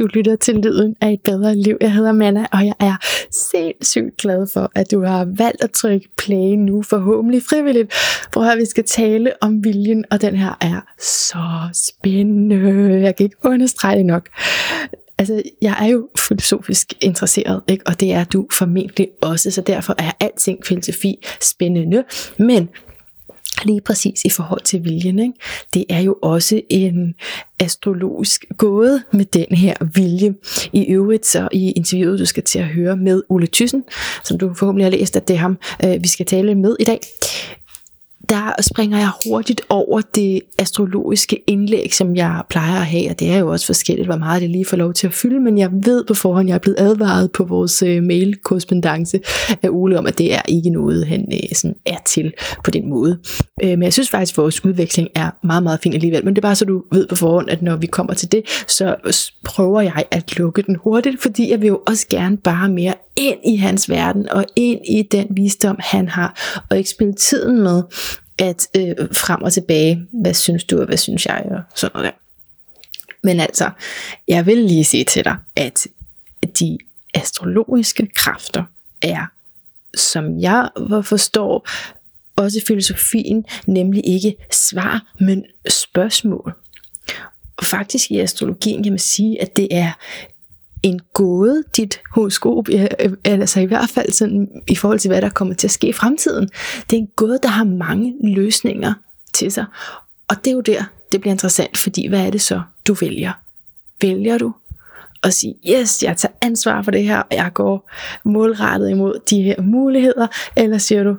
Du lytter til Lyden af et bedre liv. Jeg hedder Manna, og jeg er sindssygt glad for, at du har valgt at trykke play nu, forhåbentlig frivilligt. For her vi skal tale om viljen, og den her er så spændende. Jeg kan ikke understrege det nok. Altså, jeg er jo filosofisk interesseret, ikke? og det er du formentlig også, så derfor er alting filosofi spændende. Men lige præcis i forhold til viljen. Ikke? Det er jo også en astrologisk gåde med den her vilje. I øvrigt så i interviewet, du skal til at høre med Ole Thyssen, som du forhåbentlig har læst, at det er ham, øh, vi skal tale med i dag der springer jeg hurtigt over det astrologiske indlæg, som jeg plejer at have, og det er jo også forskelligt, hvor meget det lige får lov til at fylde, men jeg ved på forhånd, jeg er blevet advaret på vores øh, mail-korrespondence af Ole om, at det er ikke noget, han øh, sådan er til på den måde. Øh, men jeg synes faktisk, at vores udveksling er meget, meget fin alligevel, men det er bare så du ved på forhånd, at når vi kommer til det, så prøver jeg at lukke den hurtigt, fordi jeg vil jo også gerne bare mere ind i hans verden og ind i den visdom, han har, og ikke spille tiden med at øh, frem og tilbage, hvad synes du, og hvad synes jeg, og sådan noget der. Men altså, jeg vil lige sige til dig, at de astrologiske kræfter er, som jeg forstår, også filosofien, nemlig ikke svar, men spørgsmål. Og faktisk i astrologien kan man sige, at det er en gåde, dit horoskop, øh, altså i hvert fald sådan, i forhold til, hvad der kommer til at ske i fremtiden. Det er en gåde, der har mange løsninger til sig. Og det er jo der, det bliver interessant, fordi hvad er det så, du vælger? Vælger du at sige, yes, jeg tager ansvar for det her, og jeg går målrettet imod de her muligheder, eller siger du,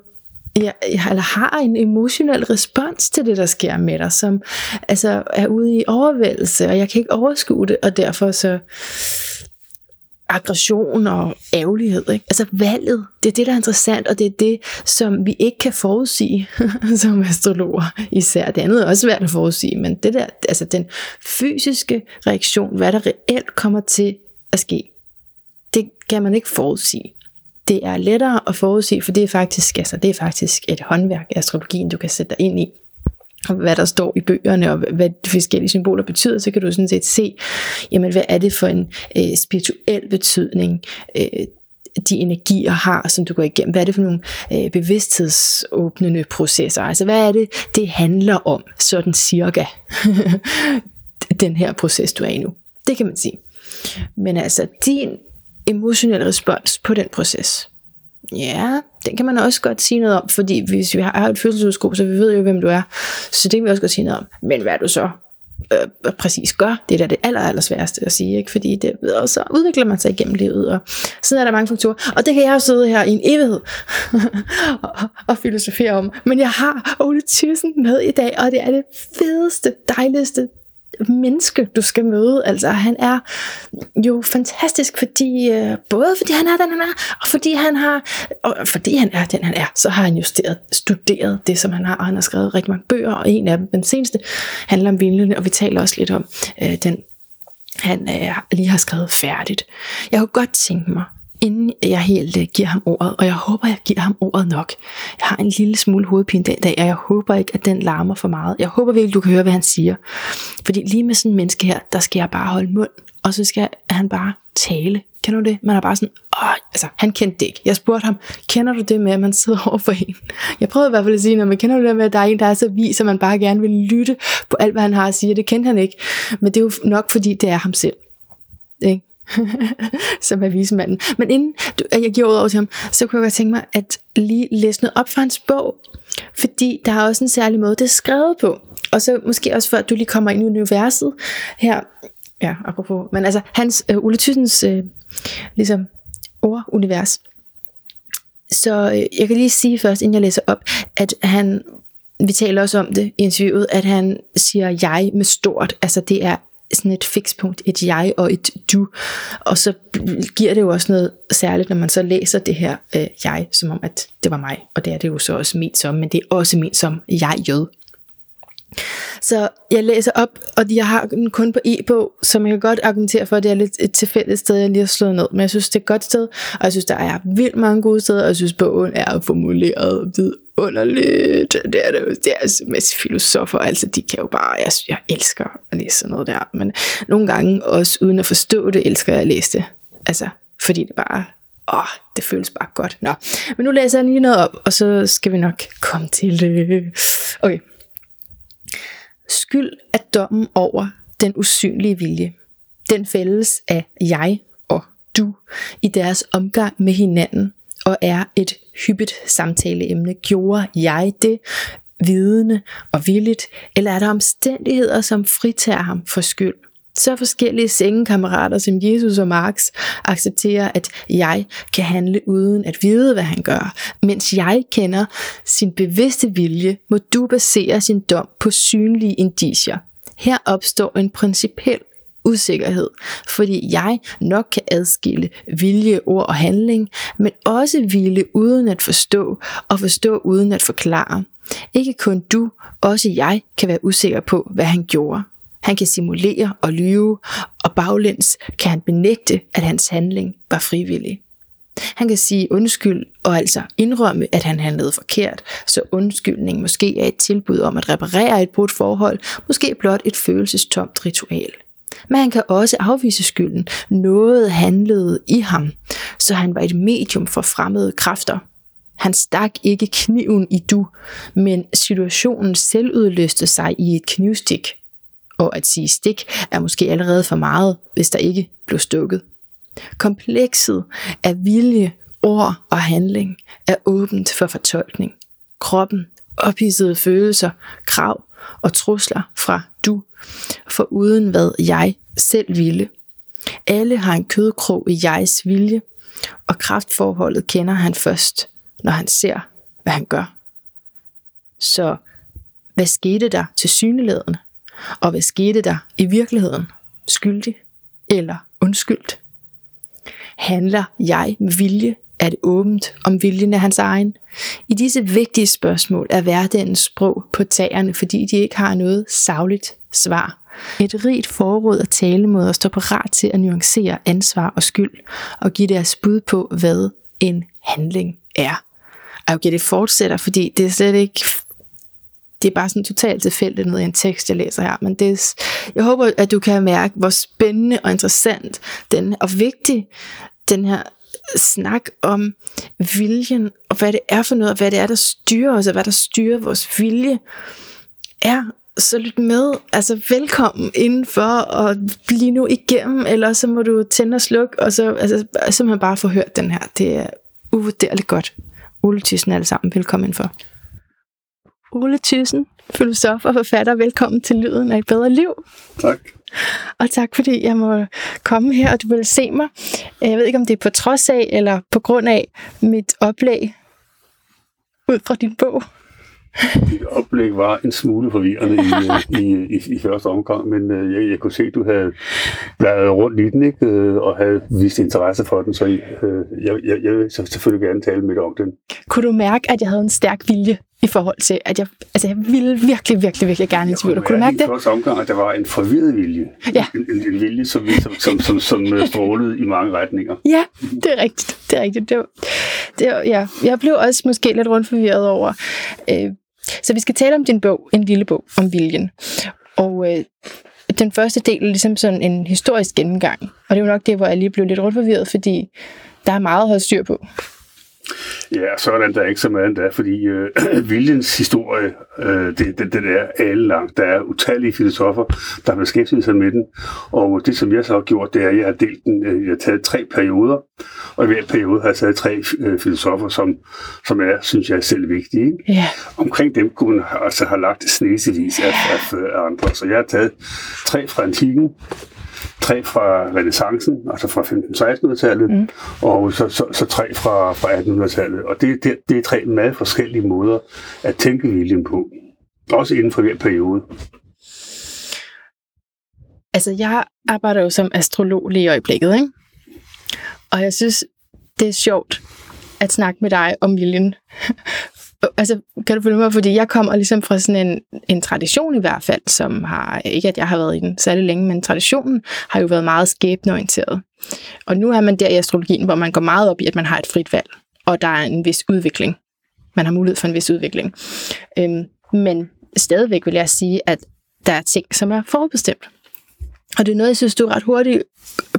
jeg, jeg eller har en emotionel respons til det, der sker med dig, som altså, er ude i overvældelse, og jeg kan ikke overskue det, og derfor så aggression og ærgerlighed. Ikke? Altså valget, det er det, der er interessant, og det er det, som vi ikke kan forudsige som astrologer især. Det andet er også svært at forudsige, men det der, altså den fysiske reaktion, hvad der reelt kommer til at ske, det kan man ikke forudsige. Det er lettere at forudsige, for det er faktisk, altså, det er faktisk et håndværk af astrologien, du kan sætte dig ind i hvad der står i bøgerne, og hvad de forskellige symboler betyder, så kan du sådan set se, jamen hvad er det for en øh, spirituel betydning, øh, de energier har, som du går igennem. Hvad er det for nogle øh, bevidsthedsåbnende processer? Altså hvad er det, det handler om, sådan cirka, den her proces, du er i nu. Det kan man sige. Men altså, din emotionelle respons på den proces, Ja, den kan man også godt sige noget om, fordi hvis vi har et fødselshoroskop, så vi ved jo, hvem du er. Så det kan vi også godt sige noget om. Men hvad du så øh, præcis gør, det er da det aller, aller sværeste at sige, ikke? fordi det, og så udvikler man sig igennem livet, og sådan er der mange faktorer. Og det kan jeg jo sidde her i en evighed og, og filosofere om. Men jeg har Ole Thyssen med i dag, og det er det fedeste, dejligste, menneske, du skal møde. Altså, han er jo fantastisk, fordi, øh, både fordi han er den, han er, og fordi han har, og fordi han er den, han er, så har han justeret, studeret det, som han har, og han har skrevet rigtig mange bøger, og en af dem, den seneste, handler om vildene, og vi taler også lidt om øh, den, han øh, lige har skrevet færdigt. Jeg kunne godt tænke mig, inden jeg helt uh, giver ham ordet, og jeg håber, jeg giver ham ordet nok. Jeg har en lille smule hovedpine den dag, og jeg håber ikke, at den larmer for meget. Jeg håber virkelig, du kan høre, hvad han siger. Fordi lige med sådan en menneske her, der skal jeg bare holde mund, og så skal han bare tale. Kender du det? Man er bare sådan, åh, altså, han kendte det ikke. Jeg spurgte ham, kender du det med, at man sidder over for en? Jeg prøvede i hvert fald at sige men kender du det med, at der er en, der er så vis, at man bare gerne vil lytte på alt, hvad han har at sige? Det kendte han ikke. Men det er jo nok, fordi det er ham selv. Som er vismanden. Men inden du, jeg giver over til ham, så kunne jeg godt tænke mig at lige læse noget op fra hans bog. Fordi der er også en særlig måde, det er skrevet på. Og så måske også for, at du lige kommer ind i universet her. Ja, apropos. Men altså, hans, øh, Ole Thyssens, øh, ligesom, ordunivers. Så øh, jeg kan lige sige først, inden jeg læser op, at han, vi taler også om det i interviewet, at han siger jeg med stort. Altså det er sådan et fikspunkt, et jeg og et du. Og så giver det jo også noget særligt, når man så læser det her øh, jeg, som om at det var mig. Og det er det jo så også ment som, men det er også ment som jeg jød. Så jeg læser op, og jeg har den kun på e-bog, som jeg kan godt argumentere for, at det er lidt et tilfældigt sted, jeg lige har slået ned. Men jeg synes, det er et godt sted, og jeg synes, der er vildt mange gode steder, og jeg synes, bogen er formuleret underligt. Det er det jo. Det er altså masse filosofer, altså de kan jo bare, jeg, jeg elsker at læse sådan noget der, men nogle gange også uden at forstå det, elsker jeg at læse det. Altså, fordi det bare, åh, det føles bare godt. Nå, men nu læser jeg lige noget op, og så skal vi nok komme til det. Okay. Skyld er dommen over den usynlige vilje. Den fælles af jeg og du i deres omgang med hinanden, og er et hyppigt samtaleemne. Gjorde jeg det vidende og villigt, eller er der omstændigheder, som fritager ham for skyld? Så forskellige sengekammerater som Jesus og Marx accepterer, at jeg kan handle uden at vide, hvad han gør. Mens jeg kender sin bevidste vilje, må du basere sin dom på synlige indicier. Her opstår en principiel usikkerhed, fordi jeg nok kan adskille vilje, ord og handling, men også ville uden at forstå og forstå uden at forklare. Ikke kun du, også jeg kan være usikker på, hvad han gjorde. Han kan simulere og lyve, og baglæns kan han benægte, at hans handling var frivillig. Han kan sige undskyld og altså indrømme, at han handlede forkert, så undskyldning måske er et tilbud om at reparere et brudt forhold, måske blot et følelsestomt ritual. Men han kan også afvise skylden. Noget handlede i ham, så han var et medium for fremmede kræfter. Han stak ikke kniven i du, men situationen selv udløste sig i et knivstik. Og at sige stik er måske allerede for meget, hvis der ikke blev stukket. Komplekset af vilje, ord og handling er åbent for fortolkning. Kroppen, ophidsede følelser, krav og trusler fra du, for uden hvad jeg selv ville. Alle har en kødkrog i jegs vilje, og kraftforholdet kender han først, når han ser, hvad han gør. Så hvad skete der til syneladende? Og hvad skete der i virkeligheden? Skyldig eller undskyldt? Handler jeg med vilje? Er det åbent om viljen af hans egen? I disse vigtige spørgsmål er hverdagens sprog på tagerne, fordi de ikke har noget savligt svar. Et rigt forråd af talemåder står parat til at nuancere ansvar og skyld og give deres bud på, hvad en handling er. Okay, det fortsætter, fordi det er slet ikke det er bare sådan totalt tilfældigt noget i en tekst, jeg læser her. Men det er, jeg håber, at du kan mærke, hvor spændende og interessant den, og vigtig den her snak om viljen, og hvad det er for noget, og hvad det er, der styrer os, og hvad der styrer vores vilje, er så lyt med. Altså velkommen indenfor, og blive nu igennem, eller så må du tænde og slukke, og så altså, simpelthen bare få hørt den her. Det er uvurderligt godt. Ole Thyssen alle sammen, velkommen indenfor. Ole Thyssen, filosof og forfatter, velkommen til Lyden af et bedre liv. Tak. Og tak fordi jeg må komme her, og du vil se mig. Jeg ved ikke, om det er på trods af, eller på grund af mit oplæg ud fra din bog. Dit oplæg var en smule forvirrende i, i, i, i første omgang, men øh, jeg, jeg kunne se, at du havde været rundt i den, ikke? Øh, og havde vist interesse for den, så jeg, jeg, jeg, jeg vil selvfølgelig gerne tale med dig om den. Kunne du mærke, at jeg havde en stærk vilje i forhold til, at jeg, altså jeg ville virkelig, virkelig, virkelig gerne interviewe dig. Kunne du mærke det? Første omgang, at der var en forvirret vilje. Ja. En, en, en vilje, som, som, som, som, som øh, strålede i mange retninger. Ja, det er rigtigt. Det er rigtigt. Det var, det var, ja. Jeg blev også måske lidt rundt forvirret over. Øh, så vi skal tale om din bog, en lille bog om viljen. Og øh, den første del er ligesom sådan en historisk gennemgang. Og det er jo nok det, hvor jeg lige blev lidt rundt forvirret, fordi der er meget at holde styr på. Ja, der er ikke så meget der, fordi øh, viljens historie, øh, det, det, det er alle langt. Der er utallige filosofer, der har beskæftiget sig med den, og det, som jeg så har gjort, det er, at jeg har delt den, øh, jeg har taget tre perioder, og i hver periode har jeg taget tre øh, filosofer, som, som er, synes jeg, selv vigtige. Ikke? Ja. Omkring dem kunne man altså have lagt snesevis af, af, af andre. Så jeg har taget tre fra antikken, tre fra renaissancen, altså fra 15-1600-tallet, mm. og så, så, så tre fra, fra 1800-tallet. Og det, det, det er tre meget forskellige måder at tænke viljen på. Også inden for hver periode. Altså, jeg arbejder jo som astrolog lige i øjeblikket, ikke? Og jeg synes, det er sjovt at snakke med dig om viljen altså, kan du følge mig? Fordi jeg kommer ligesom fra sådan en, en tradition i hvert fald, som har, ikke at jeg har været i den særlig længe, men traditionen har jo været meget skæbneorienteret. Og nu er man der i astrologien, hvor man går meget op i, at man har et frit valg, og der er en vis udvikling. man har mulighed for en vis udvikling. Øhm, men stadigvæk vil jeg sige, at der er ting, som er forudbestemt. Og det er noget, jeg synes, du ret hurtigt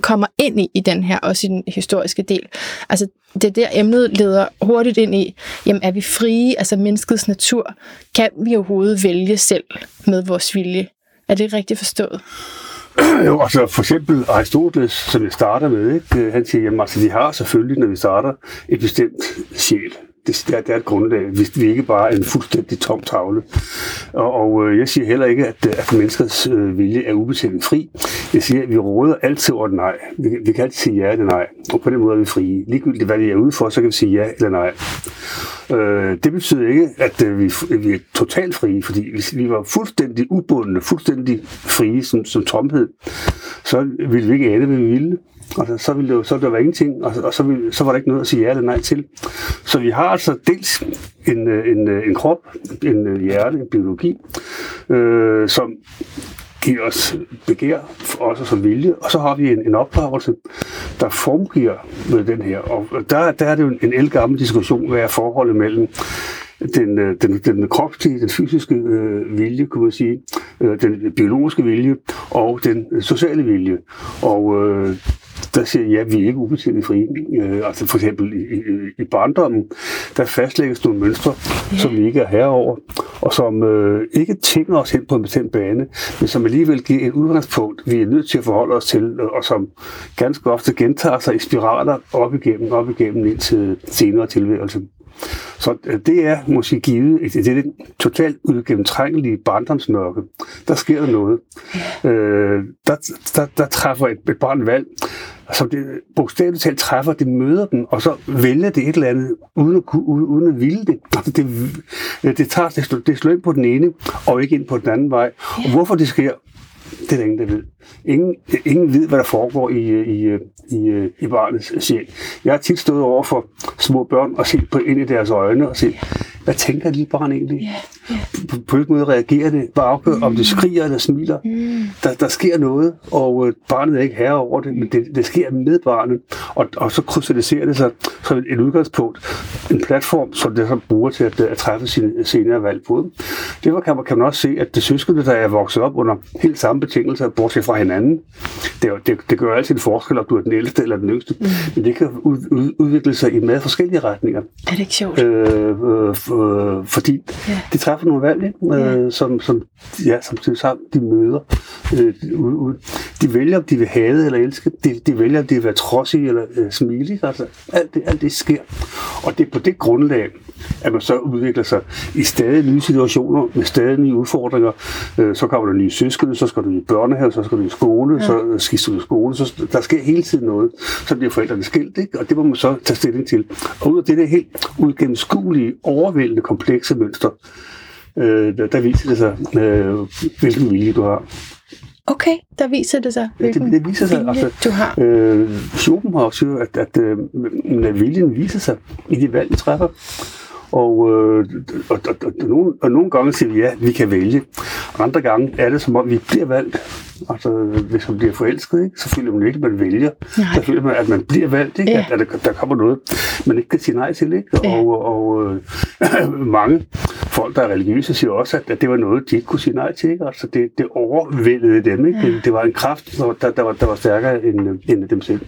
kommer ind i, i den her, også i den historiske del. Altså, det er der emnet leder hurtigt ind i, jamen er vi frie, altså menneskets natur, kan vi overhovedet vælge selv med vores vilje? Er det rigtigt forstået? Jo, altså for eksempel Aristoteles, som jeg starter med, ikke? han siger, jamen altså vi har selvfølgelig, når vi starter, et bestemt sjæl det, det, er, det er et grundlag, hvis vi ikke bare er en fuldstændig tom tavle. Og, og øh, jeg siger heller ikke, at, øh, at menneskets øh, vilje er ubetinget fri. Jeg siger, at vi råder altid over nej. Vi, vi kan altid sige ja eller nej, og på den måde er vi frie. Ligegyldigt hvad vi er ude for, så kan vi sige ja eller nej. Øh, det betyder ikke, at øh, vi, vi er totalt frie, fordi hvis vi var fuldstændig ubundne, fuldstændig frie som, som tomhed, så ville vi ikke ane, hvad vi ville. Og så, så ville det jo, så ville der være ingenting, og, og så, ville, så var der ikke noget at sige ja eller nej til. Så vi har altså dels en, øh, en, øh, en krop, en øh, hjerte, en biologi, øh, som giver os begær, også som vilje, og så har vi en, en opdragelse, der formgiver med den her. Og der, der er det jo en elgammel diskussion, hvad er forholdet mellem den, øh, den, den kropslige, den fysiske øh, vilje, kunne man sige, øh, den biologiske vilje og den øh, sociale vilje. Og øh, der siger ja, vi er ikke ubetinget frie. Øh, altså for eksempel i, i, i barndommen, der fastlægges nogle mønstre, ja. som vi ikke er herre over, og som øh, ikke tænker os hen på en bestemt bane, men som alligevel giver et udgangspunkt, vi er nødt til at forholde os til, og som ganske ofte gentager sig i spiraler op igennem, op igennem indtil senere tilværelse. Så øh, det er måske givet, det er det totalt udgennemtrængelige barndomsmørke. Der sker noget. Øh, der, der, der træffer et, et barn valg, som det bogstaveligt talt træffer, det møder den, og så vælger det et eller andet, uden at, uden, at ville det. Altså det, det, tager, det, slår, det slår ind på den ene, og ikke ind på den anden vej. Og hvorfor det sker, det er der ingen, der ved. Ingen, ingen ved, hvad der foregår i, i, i, i barnets sjæl. Jeg har tit stået over for små børn og set på ind i deres øjne og set, hvad tænker lille barn egentlig? Yeah, yeah. På, på hvilken måde reagerer det? Hvad afgør, mm. om det skriger eller smiler? Mm. Der, der sker noget, og øh, barnet er ikke herre over det, men det, det sker med barnet, og, og så krystalliserer det sig som et, et udgangspunkt, en platform, som det så bruger til at, at træffe sine senere valg på. Det kan man, kan man også se, at det søskende, der er vokset op under helt samme betingelser, bortset fra hinanden, det, det, det gør altid en forskel, om du er den ældste eller den yngste, mm. men det kan ud, ud, udvikle sig i meget forskellige retninger. Er det ikke sjovt? Øh, øh, øh, fordi ja. de træffer nogle valg, ikke? Ja. Øh, som, som, ja, som sammen de møder. Øh, de, de vælger, om de vil have eller elske. De, de vælger, om de vil være trodsige eller øh, smilige. Altså, alt det, alt det sker. Og det er på det grundlag, at man så udvikler sig i stadig nye situationer, med stadig nye udfordringer. Øh, så kommer der nye søskende, så skal du børnehave, så skal du i skole, ja. så skifter du i skole. Så der sker hele tiden noget. Så bliver forældrene skilt, ikke? og det må man så tage stilling til. Og ud af det der helt uigennemskuelige, overvældende, komplekse mønster, øh, der, der viser det sig, øh, hvilken vilje du har. Okay, der viser det sig, hvilken det, det viser sig, vilje altså, du har. Øh, Schopenhauer siger, at, at, at, at viljen viser sig i de valg, vi træffer. Og, øh, og, og, og, og, nogle, og nogle gange siger vi, ja, vi kan vælge. Andre gange er det som om, vi bliver valgt. Altså, hvis man bliver forelsket, ikke, så føler man ikke, at man vælger. Nej. Så føler man, at man bliver valgt, ikke? Ja. At, at der, der kommer noget, man ikke kan sige nej til. Ikke? Ja. Og, og øh, mange folk, der er religiøse, siger også, at, at det var noget, de ikke kunne sige nej til. Ikke? Altså, det, det overvældede dem. Ikke? Ja. Det, det var en kraft, der, der, var, der var stærkere end, end dem selv.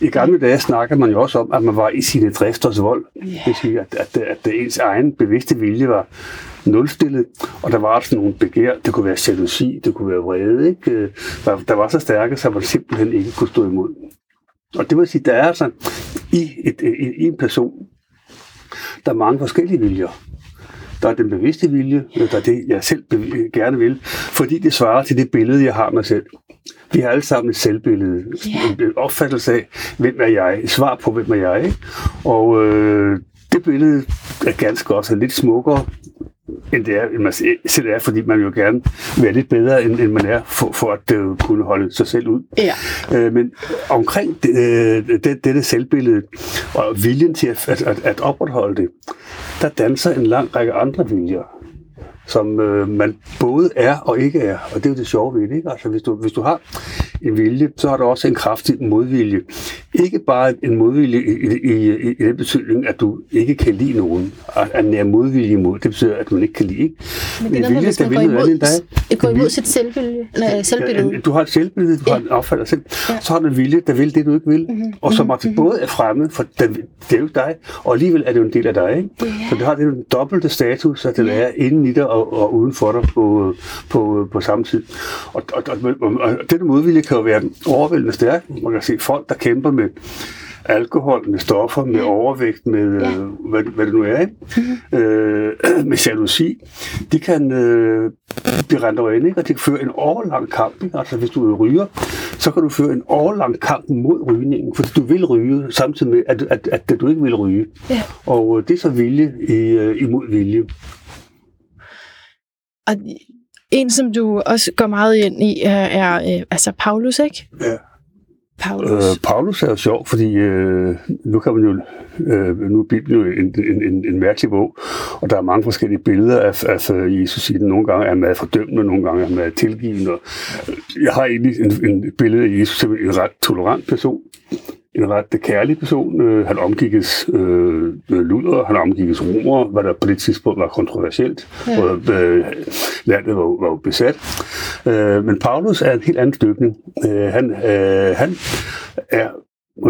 I gamle dage snakker man jo også om, at man var i sine drifters vold. Ja. Det vil sige, at, at, at, at ens egen bevidste vilje var nulstillet, og der var også nogle begær, det kunne være jalousi, det kunne være vrede, ikke? Der, der var så stærke, så man simpelthen ikke kunne stå imod. Og det vil sige, der er altså i, et, i en person, der er mange forskellige viljer. Der er den bevidste vilje, der er det, jeg selv gerne vil, fordi det svarer til det billede, jeg har mig selv. Vi har alle sammen et selvbillede, yeah. en opfattelse af, hvem er jeg, et svar på, hvem er jeg. Ikke? Og øh, det billede er ganske også lidt smukkere, end det er, end man selv er, fordi man jo gerne vil være lidt bedre, end, end man er, for, for at uh, kunne holde sig selv ud. Ja. Uh, men omkring det, uh, det, dette selvbillede, og viljen til at, at, at, at opretholde det, der danser en lang række andre viljer som øh, man både er og ikke er. Og det er jo det sjove ved det. Ikke? Altså, hvis, du, hvis du har en vilje, så har du også en kraftig modvilje. Ikke bare en modvilje i, i, i, i den betydning, at du ikke kan lide nogen. At, at nære modvilje imod, det betyder, at man ikke kan lide. Ikke? Men det er noget, hvis man går imod, det går imod sit selvbillede. Nej, selvbillede. Ja, du har et selvbillede, du ja. har en opfattelse selv. Ja. Så har du en vilje, der vil det, du ikke vil. Mm-hmm. Og som mm-hmm. både er fremme, for det, det er jo dig, og alligevel er det jo en del af dig. Ikke? Yeah. Så det har den dobbelte status, at det yeah. er inden i dig og, og uden for dig på, på, på samme tid. Og, og, og, og, og denne modvilje kan jo være overvældende stærk. Man kan se folk, der kæmper med alkohol, med stoffer, med overvægt, med ja. øh, hvad, hvad det nu er, ikke? Mm-hmm. Øh, med jalousi, de kan øh, blive rent over ikke? og de kan føre en årlang kamp. Ikke? Altså hvis du er ryger, så kan du føre en årlang kamp mod rygningen, fordi du vil ryge, samtidig med, at, at, at, at du ikke vil ryge. Ja. Og øh, det er så vilje i, øh, imod vilje. Og en, som du også går meget ind i, er, er øh, altså Paulus, ikke? Ja. Paulus. Øh, Paulus er jo sjov, fordi øh, nu kan man jo, øh, nu er Bibelen jo en, en, en, en mærkelig bog, og der er mange forskellige billeder af, af Jesus i den. Nogle gange er han meget fordømmende, nogle gange er han meget tilgivende. Jeg har egentlig en, en billede af Jesus som en ret tolerant person, en ret kærlig person. Øh, han omgikkes øh, luder, han omgikkes romer, hvad der på det tidspunkt var kontroversielt. Ja. Og, øh, landet var, var besat. Øh, men Paulus er en helt anden stykning. Øh, han, øh, han er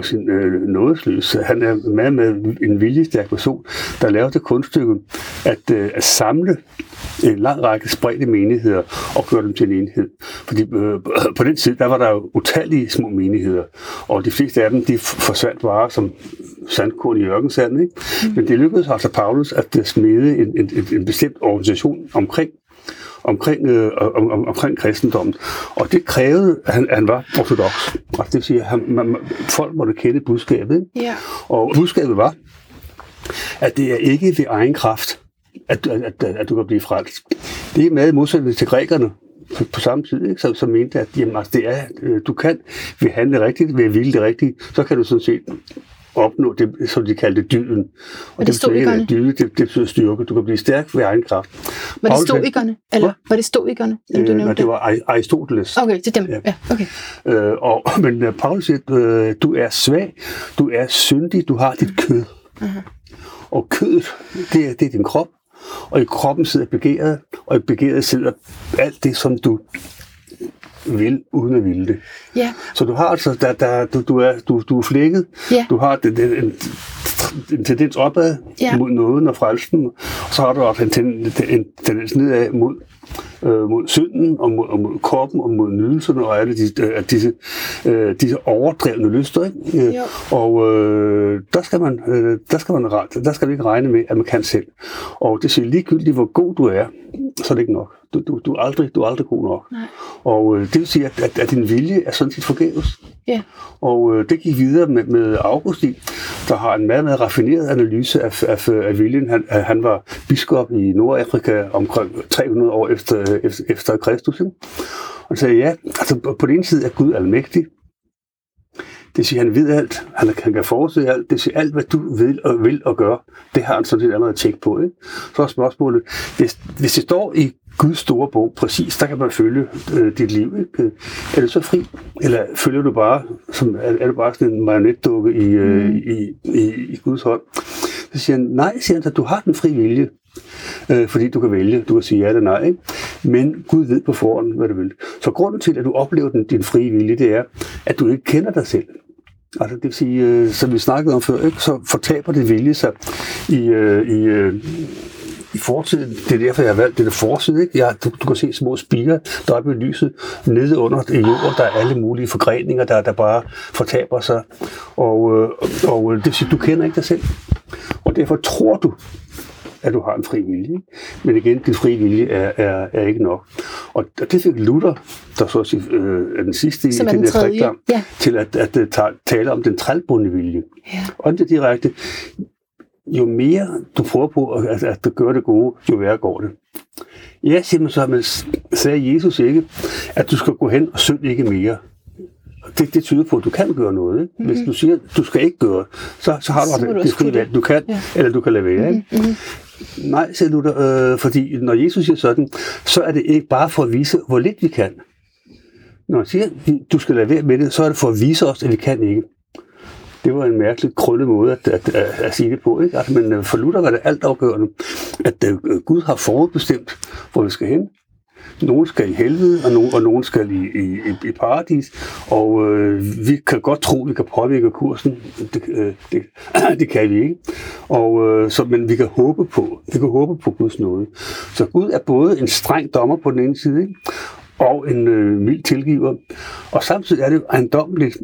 sin øh, nådesløs. Han er med med en viljestærk person, der laver det kunststykke at, øh, at samle en lang række spredte menigheder og gøre dem til en enhed. Fordi øh, på den tid, der var der jo utallige små menigheder, og de fleste af dem, de forsvandt bare som sandkorn i ørkensanden. Ikke? Mm. Men det lykkedes altså Paulus at smede en, en, en, en bestemt organisation omkring omkring, øh, om, om, omkring kristendommen. Og det krævede, at han, han var ortodox. Og det vil sige, at han, man, folk måtte kende budskabet. Ikke? Ja. Og budskabet var, at det er ikke ved egen kraft, at, at, at, at du kan blive frelst. Det er meget modsætning til grækerne, på, på samme tid, ikke? Som, som mente, at jamen, altså, det er, øh, du kan ved handle rigtigt, ved at ville det rigtigt, så kan du sådan set opnå det, som de kaldte dyden. Og det, det betyder ikke, dyde, det, det betyder styrke. Du kan blive stærk ved egen kraft. Var det stoikerne? Eller var det stoikerne, som du øh, nævnte? det var Aristoteles. Okay, det er dem. Ja. ja okay. Øh, og, men uh, Paul siger, øh, du er svag, du er syndig, du har dit kød. Uh-huh. Og kødet, det er, det er din krop. Og i kroppen sidder begæret, og i begæret sidder alt det, som du vil, uden at ville det. Ja. Så du har altså, der, der, du, du, er, du, du er flækket, ja. du har en, en, en tendens opad ja. mod nåden og frelsen, og så har du også en, tendens, en tendens nedad mod øh, mod synden og mod, og mod kroppen og mod nydelserne og alle de, øh, disse, øh, disse overdrevne lyster. Ikke? Øh, og øh, der, skal man, øh, der, skal man, der skal man ikke regne med, at man kan selv. Og det siger ligegyldigt, hvor god du er, så er det ikke nok. Du, du, du, er, aldrig, du er aldrig god nok. Nej. Og øh, det vil sige, at, at, at din vilje er sådan set forgæves. Ja. Og øh, det gik videre med, med Augustin, der har en meget, meget raffineret analyse af, af, af viljen. Han, han var biskop i Nordafrika omkring 300 år efter, efter, Kristus. Ikke? Og sagde, ja, altså på den ene side er Gud almægtig, det siger, han ved alt. Han, han kan forudse alt. Det siger, alt, hvad du vil og, vil og gør, det har han sådan set allerede tjek på. Ikke? Så er spørgsmålet, hvis, hvis det står i Guds store bog, præcis, der kan man følge øh, dit liv. Ikke? Er du så fri? Eller følger du bare, som, er, er du bare sådan en marionetdukke i, øh, mm. i, i, i Guds hånd? Så siger han, nej, siger han, at du har den fri vilje. Øh, fordi du kan vælge, du kan sige ja eller nej. Ikke? Men Gud ved på forhånd, hvad du vil. Så grunden til, at du oplever den, din frie vilje, det er, at du ikke kender dig selv. Altså det vil sige, øh, som vi snakkede om før, ikke? så fortaber det vilje sig i, øh, i, øh, i fortiden. Det er derfor, jeg har valgt det der forside. Ikke? Jeg, du, du kan se små spiger der er lyset. Nede under i jorden, der er alle mulige forgreninger, der, der bare fortaber sig. Og, øh, og øh, det vil sige, du kender ikke dig selv. Og derfor tror du, at du har en fri vilje. Men igen, din fri vilje er, er, er ikke nok. Og det fik Luther, der så sige, øh, er den sidste i den her tredje, ja. til at, at, at tale om den trælbundne vilje. Ja. Og det direkte, jo mere du prøver på at, at, at gøre det gode, jo værre går det. Ja, siger man så, men sagde Jesus ikke, at du skal gå hen og synd ikke mere. Det, det tyder på, at du kan gøre noget. Ikke? Mm-hmm. Hvis du siger, at du skal ikke gøre, så, så har du så det, det frie valg. Du kan, ja. eller du kan lade være. Ikke? Nej, siger Luther, øh, fordi når Jesus siger sådan, så er det ikke bare for at vise, hvor lidt vi kan. Når han siger, du skal lade være med det, så er det for at vise os, at vi kan ikke. Det var en mærkelig krøllet måde at, at, at, at sige det på. Ikke? Altså, men øh, for Luther var det alt afgørende, at øh, Gud har forudbestemt, hvor vi skal hen nogen skal i helvede, og nogen, og nogen skal i, i, i paradis. Og øh, vi kan godt tro, at vi kan påvirke kursen. Det, øh, det, det kan vi ikke. Og, øh, så, men vi kan håbe på, vi kan håbe på Guds nåde. Så Gud er både en streng dommer på den ene side, ikke? og en øh, mild tilgiver. Og samtidig er det ejendommeligt,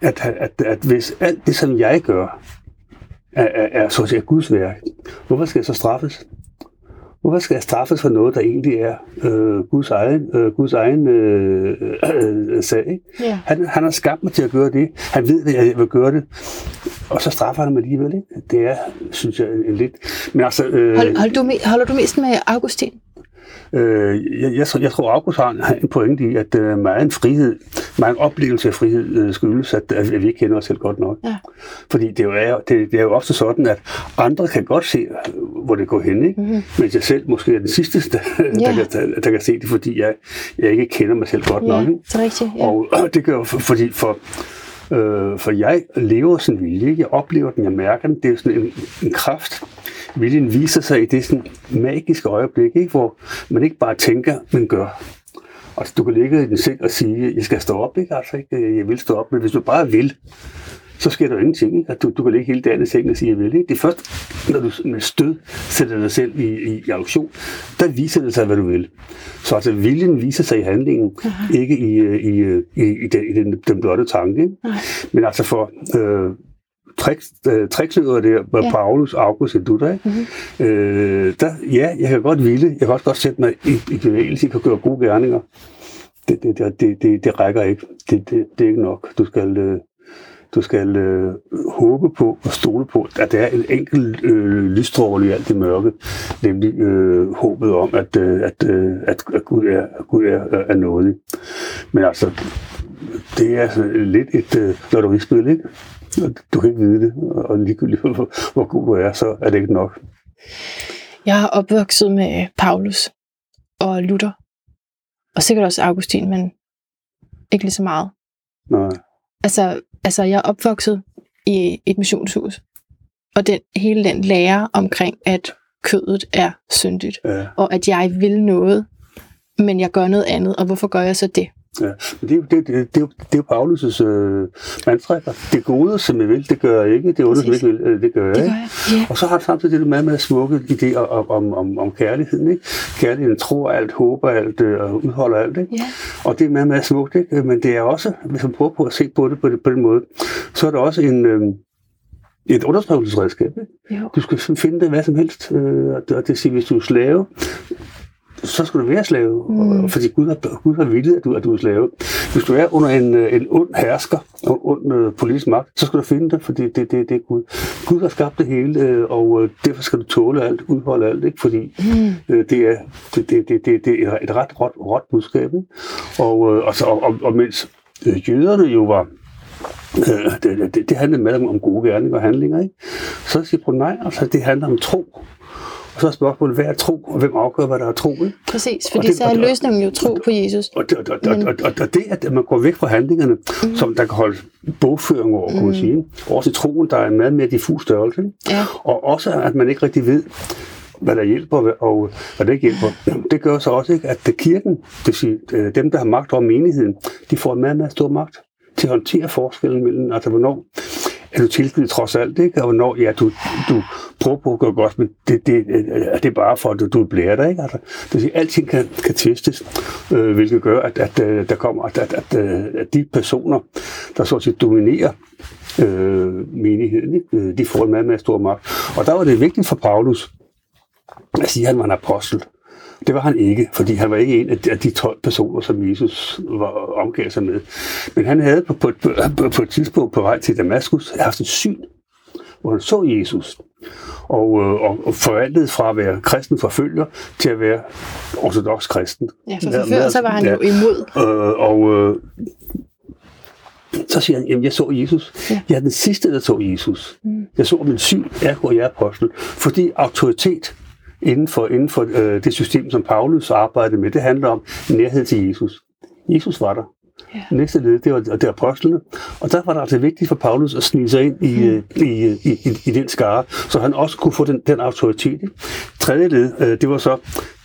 at, at, at hvis alt det, som jeg gør, er, er, er så at sige Guds værk, hvorfor skal jeg så straffes? Hvorfor skal jeg straffes for noget, der egentlig er øh, Guds egen, øh, Guds egen øh, øh, sag? Ikke? Ja. Han, han har skabt mig til at gøre det. Han ved, at jeg vil gøre det. Og så straffer han mig alligevel. Ikke? Det er, synes jeg, en lidt... Men altså, øh, Hold, hold du, holder du mest med Augustin? Øh, jeg, jeg, tror- jeg tror, August har en, har en pointe i, at øh, meget en frihed, meget en oplevelse af frihed øh, skyldes, at, at vi ikke kender os selv godt nok. Ja. Fordi det er, jo, er, det, det er jo ofte sådan, at andre kan godt se, øh, hvor det går hen, ikke? Mm-hmm. mens jeg selv måske er den sidste, der, Ja. der, kan, der kan se det, fordi jeg, jeg ikke kender mig selv godt Ja, nok. Det er rigtigt. Ja. Og det gør for- fordi for, øh, for jeg lever sin vilje, jeg oplever den, jeg mærker den, det er sådan en, en kraft. Viljen viser sig i det sådan magiske øjeblik, ikke? hvor man ikke bare tænker, men gør. Altså, du kan ligge i din seng og sige, jeg skal stå op, ikke? Altså, ikke? jeg vil stå op, men hvis du bare vil, så sker der ingenting. Ikke? At Du, du kan ligge hele dagen i sengen og sige, jeg vil. Ikke? Det er først, når du med stød sætter dig selv i, i, i aktion, der viser det sig, hvad du vil. Så altså, viljen viser sig i handlingen, ikke i, øh, i, øh, i, i, den, i den, den blotte tanke. Ikke? Men altså for øh, triksløder der, med Ja. Paulus, August og Luther, ikke? Mm-hmm. Øh, der, ja, jeg kan godt ville, jeg kan også godt sætte mig i, i bevægelse, jeg kan gøre gode gerninger. Det, det, det, det, det, det rækker ikke. Det, det, det er ikke nok. Du skal, øh, du skal øh, håbe på og stole på, at der er en enkelt øh, lysstråle i alt det mørke, nemlig øh, håbet om, at, øh, at, øh, at, at Gud er, at Gud er, er, er nådig. Men altså, det er sådan lidt et øh, lotterispil, ikke? Du kan ikke vide det, og ligegyldigt hvor, hvor god du er, så er det ikke nok. Jeg er opvokset med Paulus og Luther, og sikkert også Augustin, men ikke lige så meget. Nej. Altså, altså jeg er opvokset i et missionshus, og den, hele den lære omkring, at kødet er syndigt, Ja, og at jeg vil noget, men jeg gør noget andet, og hvorfor gør jeg så det? Ja. Men det, er jo- det, det, det, det er jo Paulus' øh, mantra. Det gode, som jeg vil, det gør jeg ikke. Det onde, som jeg ikke vil, øh, det gør jeg Det ikke. gør jeg. Ja. Og så har han samtidig det meget, meget smukke idéer om, om, om, om kærligheden. Ikke? Kærligheden tror alt, håber alt øh, og udholder alt. Ikke? Ja. Og det er meget, meget smukt. Ikke? Men det er også, hvis man prøver på at se på det på, det, på den måde, så er det også en, øh, et underskrivelsesredskab. Ikke? Jo. Du skal finde det hvad som helst. Øh, det, og det siger, hvis du er slave, så skal du være slave, Mm. fordi Gud har, Gud har villet, at du, at du er slave. Hvis du er under en, øh, en ond hersker, og ond øh, politisk magt, så skal du finde det, fordi det, det, det er Gud. Gud har skabt det hele, øh, og øh, derfor skal du tåle alt, udholde alt, ikke? fordi Mm. øh, det, er, det, det, det, det, det er et ret råt, råt budskab. Ikke? Og, øh, og, så, og, og, mens jøderne jo var Øh, det, det, det handler med om, om gode gerninger og handlinger, ikke? Så siger jeg, nej, altså det handler om tro. Og så er spørgsmålet, hvad er tro, og hvem afgør, hvad der er tro, ikke? Præcis, fordi det- så er løsningen jo tro på Jesus. Og det, og, og, og, og, og det, at man går væk fra handlingerne, mm. som der kan holde bogføring over, kunne man sige. Også i troen, der er en meget mere diffus størrelse. Ikke? Ja. Og også, at man ikke rigtig ved, hvad der hjælper, og hvad der ikke hjælper. Det gør så også, ikke, at kirken, det vil sige, øh, dem, der har magt over menigheden, de får en meget, meget stor magt til at håndtere forskellen mellem, altså hvornår er du tilknyttet trods alt, ikke? og hvornår ja, du, du prøver på at gøre godt, men det, det, er det er bare for, at du, du blærer dig. Ikke? Altså, det vil sige, alting kan, kan testes, øh, hvilket gør, at, at, øh, der kommer, at, at, at, øh, at de personer, der så at sige dominerer øh, menigheden, ikke? Øh, de får en meget, meget stor magt. Og der var det vigtigt for Paulus, at sige, at han var en apostel. Det var han ikke, fordi han var ikke en af de- af de 12 personer, som Jesus var omgav sig med. Men han havde på, på, på, på et tidspunkt på vej til Damaskus haft et syn, hvor han så Jesus, og, øh, og, og forvandlet fra at være kristen forfølger til at være ortodox kristen. Ja, for før så var han jo imod. Øh, og øh, så siger han, jamen jeg så Jesus. Ja. Ja. Jeg er den sidste, der så Jesus. Mm. Jeg så min syn, ergo jeg er apostel. Fordi autoritet inden for, inden for øh, det system, som Paulus arbejdede med, det handler om nærhed til Jesus. Jesus var der. Ja. Næste led, det var, det var apostlene. Og der var det altså vigtigt for Paulus at snige sig ind i, mm. i, i, i, i den skare, så han også kunne få den, den autoritet. Tredje led, øh, det var så Øh,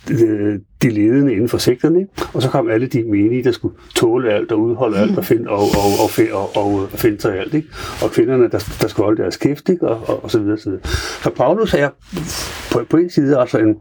de ledende inden for sekterne, og så kom alle de menige, der skulle tåle alt og udholde alt og finde, og, og, og, og, og, og finde sig alt. Ikke? Og kvinderne, der, der skulle holde deres kæft, ikke? Og, og, og så videre. Så, videre. så Paulus er på, på en side altså en,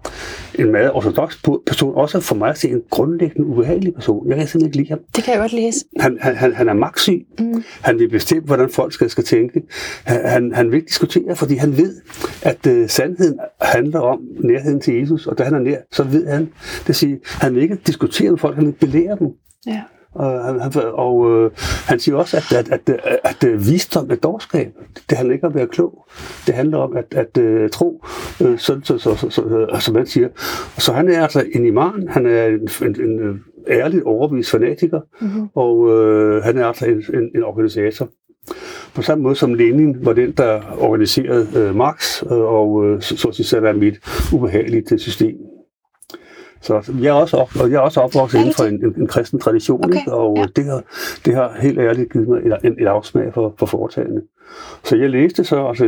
en meget ortodox person, også for mig at se en grundlæggende ubehagelig person. Jeg kan simpelthen ikke lide ham. Det kan jeg godt læse. Han, han, han, han er magtsyg. Mm. Han vil bestemme, hvordan folk skal, skal tænke. Han, han, han vil ikke diskutere, fordi han ved, at uh, sandheden handler om nærheden til Jesus, og da han er nær, så ved han. Det vil sige, han vil ikke diskutere med folk, han vil belære dem. Ja. Og, han, han, og øh, han siger også, at, at, at, at, at øh, visdom er dårskab. Det handler ikke om at være klog. Det handler om at, at, at øh, tro, øh, sådan, så, så, så, så, som han siger. Så han er altså en imam. Han er en, en, en øh, ærligt overbevist fanatiker. Mm-hmm. Og øh, han er altså en, en, en organisator. På samme måde som Lenin var den, der organiserede øh, Marx, øh, og øh, så, så, så er mit ubehageligt system. Så jeg er også, op, og jeg er også opvokset inden for en, en, en kristen tradition, okay. ikke? og ja. det, har, det har helt ærligt givet mig et, et afsmag for, for foretagende. Så jeg læste så, altså,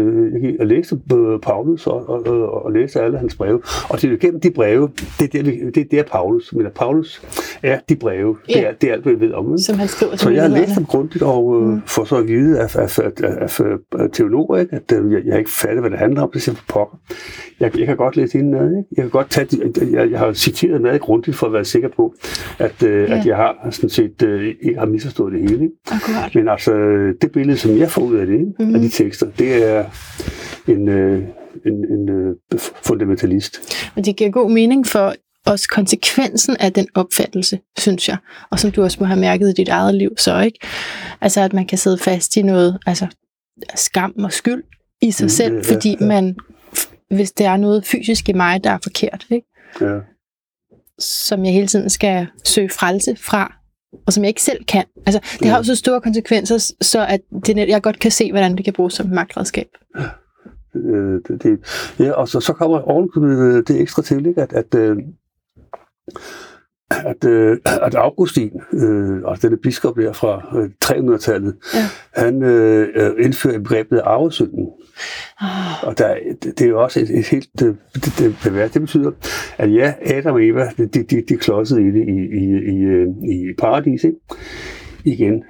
jeg, læste Paulus og, og, og, og læste alle hans breve, og det gennem de breve, det er, det, det, er Paulus, men Paulus er de breve, ja. det, er, det er alt, hvad jeg ved om Som han skriver Så jeg har læst dem grundigt, og øh, mm. får så at vide af, af, af, af, teologer, ikke? at øh, jeg, jeg ikke fattet, hvad det handler om, det siger pokker. Jeg, jeg kan godt læse indenad, ikke? jeg kan godt tage, jeg, jeg har citeret meget grundigt for at være sikker på, at, øh, ja. at jeg har sådan set øh, ikke har misforstået det hele. Ikke? Men altså, det billede, som jeg får ud af det, mm-hmm. af de tekster, det er en, øh, en, en øh, fundamentalist. Men det giver god mening for også konsekvensen af den opfattelse, synes jeg, og som du også må have mærket i dit eget liv så, ikke? Altså, at man kan sidde fast i noget, altså skam og skyld i sig mm, selv, ja, fordi ja. man, hvis der er noget fysisk i mig, der er forkert, ikke? Ja. Som jeg hele tiden skal søge frelse fra, og som jeg ikke selv kan. Altså, det har jo så store konsekvenser, så at det, jeg godt kan se, hvordan det kan bruges som magtredskab. Ja. Øh, det, det, ja, og så, så kommer oven det ekstra til, ikke? at, at, øh, at, øh, at Augustin, øh, altså denne biskop der fra øh, 300-tallet, ja. han øh, indfører begrebet arvesynden. Oh. Og der, det, er jo også et, et helt det, det, det, det betyder, at ja, Adam og Eva, de, de, de klodsede i det i, i, i, i paradis, ikke? Igen.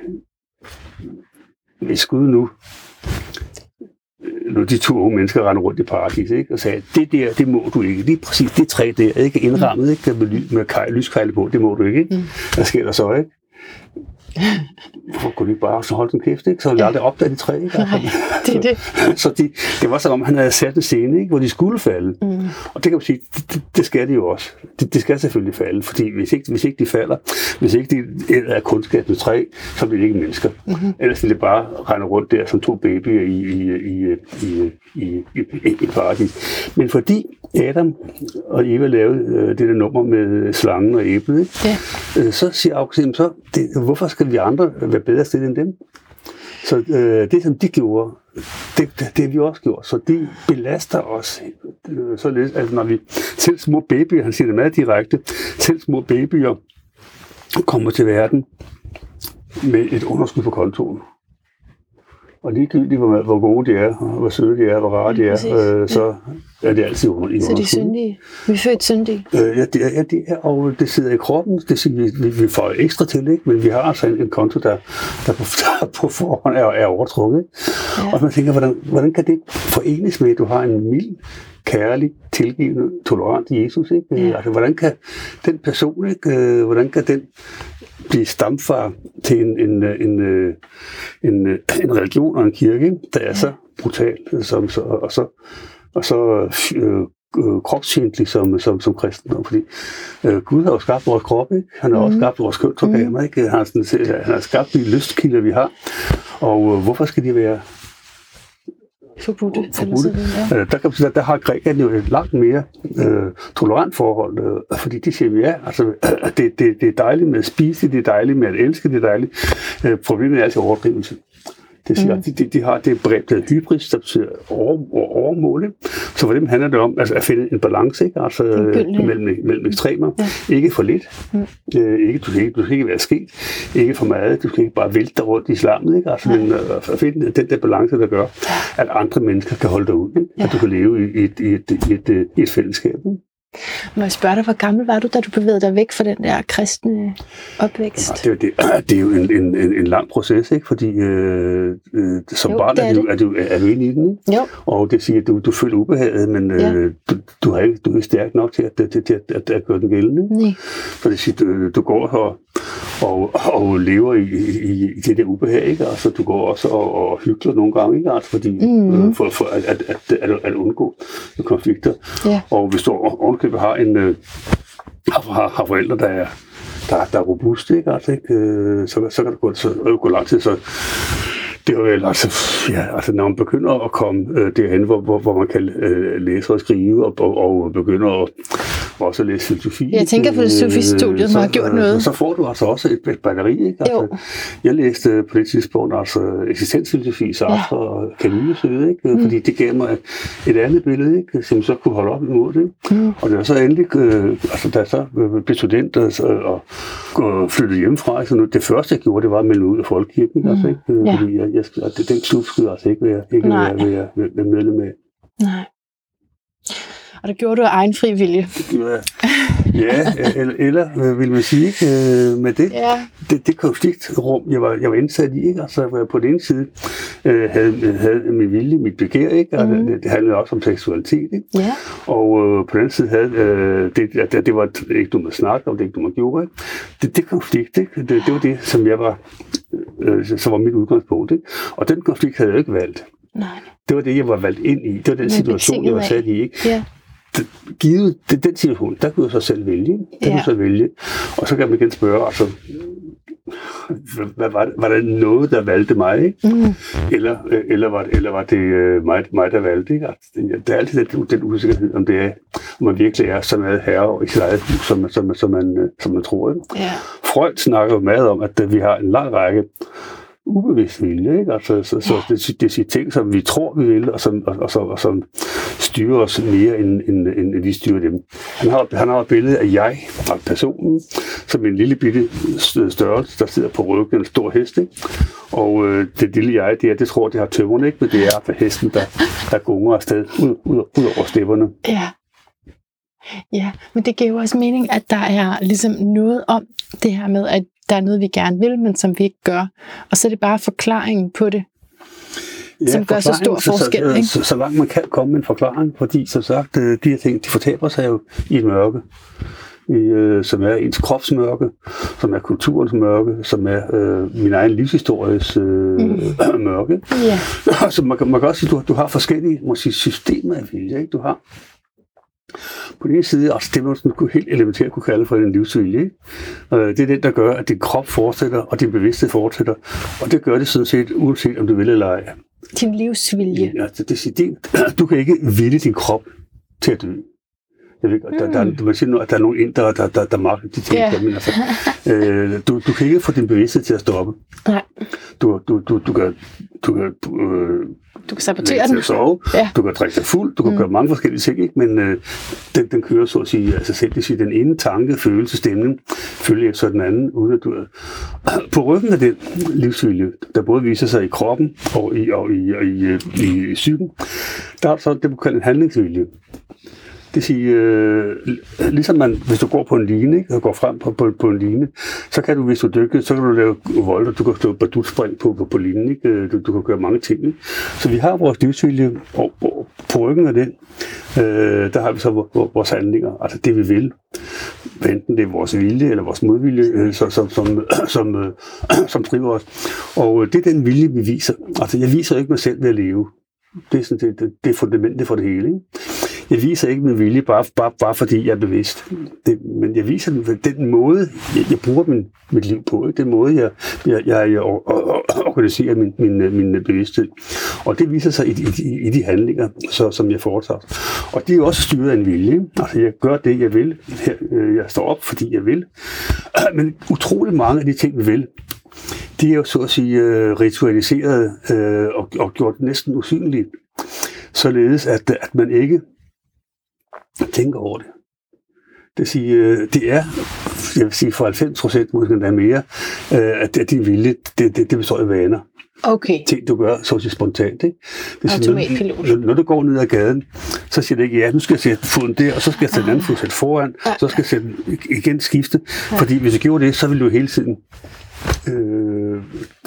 Hvis Gud nu når de to unge mennesker rendte rundt i paradis, ikke? og sagde, det der, det må du ikke. Lige præcis det træ der, ikke? indrammet ikke? med, med lyskejle på, det må du ikke. ikke? Mm. Hvad sker der så? Ikke? Hvorfor kunne de ikke bare så holde den kæft, ikke? Så ville jeg aldrig opdage de tre, ikke? Nej, det er det. så de, det var som om, han havde sat en scene, ikke? Hvor de skulle falde. Mm. Og det kan man sige, det, det skal de jo også. Det, det skal selvfølgelig falde, fordi hvis ikke, hvis ikke de falder, hvis ikke de er kundskabens træ, så bliver de ikke mennesker. Mm-hmm. Ellers vil det bare rende rundt der som to babyer i, i, i, i, i, i, i paradis. Men fordi Adam og Eva lavede øh, det der nummer med slangen og æblet, ikke? Ja. Øh, så siger Augustin, så det, hvorfor skal vi andre være bedre stillet end dem? Så øh, det, som de gjorde, det, det, det har vi også gjort. Så det belaster os. Øh, således, altså, når vi selv små babyer, han siger det meget direkte, selv små babyer kommer til verden med et underskud på kontoen. Og ligegyldigt, hvor, hvor gode de er, hvor søde de er, hvor rare de er, øh, så ja. er det altid under, Så de er syndige? Vi er født syndige? Øh, ja, det er, ja, det er, og det sidder i kroppen. Det siger, vi, vi, vi får ekstra til, ikke? men vi har altså en, en konto, der, der, på, der på forhånd er, er overtrukket. Ja. Og man tænker, hvordan, hvordan kan det forenes med, at du har en mild, kærlig, tilgivende, tolerant Jesus. Ikke? Ja. Altså, hvordan kan den person, ikke? Øh, hvordan kan den blive stamfar til en, en, en, en, en, en religion og en kirke, der er så brutal, som, så, og så, og så øh, øh, kropsfjendtlig som, som, som kristen. Fordi øh, Gud har jo skabt vores krop, ikke? Han har mm. også skabt vores kønsorganer, mm. ikke? Han har, sådan, han har skabt de lystkilder, vi har. Og øh, hvorfor skal de være forbudte. forbudte. Ja. Øh, der, kan der, der har grækerne jo et langt mere øh, tolerant forhold, øh, fordi de siger, ja, altså, øh, det, det, det er dejligt med at spise, det er dejligt med at elske, det er dejligt. Øh, problemet er altså overdrivelse. Det siger, mm. de, de, de har det begreb, der hybris, der betyder over, over, overmål. Så for dem handler det om altså, at finde en balance, ikke? Altså, mellem, mellem ekstremer. Ja. Ikke for lidt. Mm. Øh, ikke, du, skal ikke, du skal ikke være sket. Ikke for meget. Du skal ikke bare vælte dig rundt i islammet. Ikke? Altså, men øh, at finde den der balance, der gør, at andre mennesker kan holde dig ud. Ikke? Ja. At du kan leve i et, i et, i et, i et, i et fællesskab. Ikke? Må jeg spørge dig, hvor gammel var du, da du bevægede dig væk fra den der kristne opvækst? Ja, det, det, det er jo en, en, en, en lang proces, ikke? fordi øh, øh, som jo, barn er, er, du, er, du, er du inde i den. Ikke? Jo. Og det siger, at du, du føler ubehaget, men øh, ja. du, du, har ikke, du er ikke stærk nok til at, til, til, at, at, at gøre den gældende. Nej. For det siger, du, du går og, og, og lever i, i, i det der ubehag. Ikke? Altså, du går også og, og hygler nogle gange, ikke? Altså, fordi, mm. øh, for, for at, at, at, at, at undgå konflikter. Ja. Og hvis du ovenkøbet har en øh, har, har forældre, der er, der, der er robuste, ikke? Altså, ikke? Øh, så, så kan det gå, så, gå lang tid, så det er vel, altså, ja, altså når man begynder at komme øh, derhen, hvor, hvor, hvor man kan øh, læse og skrive, og, og, og begynder at også læse filosofi. Jeg tænker, på det filosofistudiet øh, har gjort noget. Så får du altså også et, et batteri, ikke? Altså, jo. Jeg læste på det tidspunkt altså eksistensfilosofi, så ja. og Camus, ikke? Mm. Fordi det gav mig et andet billede, ikke? Som så kunne holde op imod det. Mm. Og det var så endelig, øh, altså da jeg så blev student og, og, og flyttede hjemmefra, så nu, det første jeg gjorde, det var at melde ud af folkekirken, mm. altså, ikke? Ja. Fordi jeg, jeg, jeg, den klub skulle altså ikke være, ikke være, være, være medlem af. Nej. Og det gjorde du af egen fri vilje. Ja, eller, eller vil man sige, ikke, øh, med det, ja. det, det konfliktrum, jeg var, jeg var indsat i, ikke? Altså, jeg på den ene side øh, havde, havde min vilje, mit begær, ikke? Og mm. det, det handlede også om seksualitet, ikke? Ja. Og øh, på den anden side havde, øh, det, det, det var ikke du må snakke om, det ikke du må gjorde, ikke? Det, det konflikt, ikke? Det, det var det, som jeg var, øh, som var mit udgangspunkt, ikke? Og den konflikt havde jeg ikke valgt. Nej. Det var det, jeg var valgt ind i. Det var den situation, jeg var sat i, ikke? Ja givet det, den situation, der kunne jeg så selv vælge. Der ja. kunne så vælge. Og så kan man igen spørge, altså, hvad, var, det, var der noget, der valgte mig? Ikke? Mm. Eller, eller, var, eller var det øh, mig, mig der valgte? Ikke? Altså, der er altid den, den usikkerhed, om det er, om man virkelig er så meget herre i sit eget liv, som, som, som, man, øh, som man tror. Ikke? Ja. Freud snakker jo meget om, at vi har en lang række ubevidst vilje. Ikke? Altså, så, så det, det er ting, som vi tror, vi vil, og som, og, og, og, og som styrer os mere, end, end, end vi styrer dem. Han har, han har et billede af jeg, af personen, som en lille bitte størrelse, der sidder på ryggen af en stor hest. Ikke? Og øh, det lille jeg, det, er, det tror det har tømmerne, ikke? men det er for hesten, der, der gunger afsted ud, ud, ud over stepperne. Ja. Ja, men det giver jo også mening, at der er ligesom noget om det her med, at der er noget, vi gerne vil, men som vi ikke gør. Og så er det bare forklaringen på det, ja, som gør så stor forskel. Så, så, så, så langt man kan komme med en forklaring, fordi som sagt, øh, de her ting, de fortaber sig jo i et mørke, i, øh, som er ens kropsmørke, som er kulturens mørke, som er øh, min egen livshistories øh, mm. mørke. Yeah. Så man, man kan også sige, at du, du har forskellige måske, systemer af vilje. Ikke? Du har på den ene side, altså det, man kunne helt elementært kunne kalde for en livsvilje. Ikke? Øh, det er den, der gør, at din krop fortsætter, og din bevidsthed fortsætter. Og det gør det sådan set, uanset om du vil eller ej. Din livsvilje. Ja, det, det, det, du kan ikke ville din krop til at dø. Jeg ved, der, der, der, man siger, at der er nogle indre, der, der, der magter de ting. Yeah. Men altså, øh, du, du kan ikke få din bevidsthed til at stoppe. Nej. Du, du, du, du kan, du kan øh, du kan sabotere den. Sove. Ja. Du kan drikke dig fuld, du kan mm. gøre mange forskellige ting, ikke? men øh, den, den kører så at sige altså selv. Det siger, den ene tanke, følelse, stemning følger efter den anden, uden at du er... På ryggen af den livsvilje, der både viser sig i kroppen og i, og i, og i, i, i, i psyken, der er så det, man kalder en handlingsvilje. Det siger, øh, ligesom man, hvis du går på en line, ikke, og går frem på, på, på en line, så kan du, hvis du dykker, så kan du lave volter, du kan stå på spring på, på, på linjen, ikke? Øh, du, du kan gøre mange ting. Ikke? Så vi har vores livsvilje, og, og på ryggen af den, øh, der har vi så vores handlinger, altså det vi vil. Enten det er vores vilje eller vores modvilje, øh, som, som, som, som, øh, som øh, driver os. Og øh, det er den vilje, vi viser. Altså jeg viser ikke mig selv ved at leve. Det er, sådan, det, det, det er fundamentet for det hele. Ikke? Jeg viser ikke min vilje, bare, bare, bare fordi jeg er bevidst. Det, men jeg viser den, den måde, jeg, jeg bruger min, mit liv på. Ikke? Den måde, jeg, jeg, jeg, jeg organiserer min, min, min bevidsthed. Og det viser sig i, i, i de handlinger, så, som jeg foretager. Og det er også styret af en vilje. Altså, jeg gør det, jeg vil. Jeg, øh, jeg står op, fordi jeg vil. Men utrolig mange af de ting, vi vil, de er jo så at sige øh, ritualiseret øh, og, og gjort næsten usynlige således at, at man ikke tænker over det. Det vil sige, det er, jeg vil sige for 90 procent, måske endda mere, øh, at din vilje, det, det, det består af vaner. Okay. Ting, du gør så spontant. Ikke? Det er Automatpilot. når, når du går ned ad gaden, så siger det ikke, ja, nu skal jeg sætte foden der, og så skal jeg sætte den anden fod sætte foran, så skal jeg sætte igen skifte. Fordi hvis jeg gjorde det, så ville du hele tiden øh,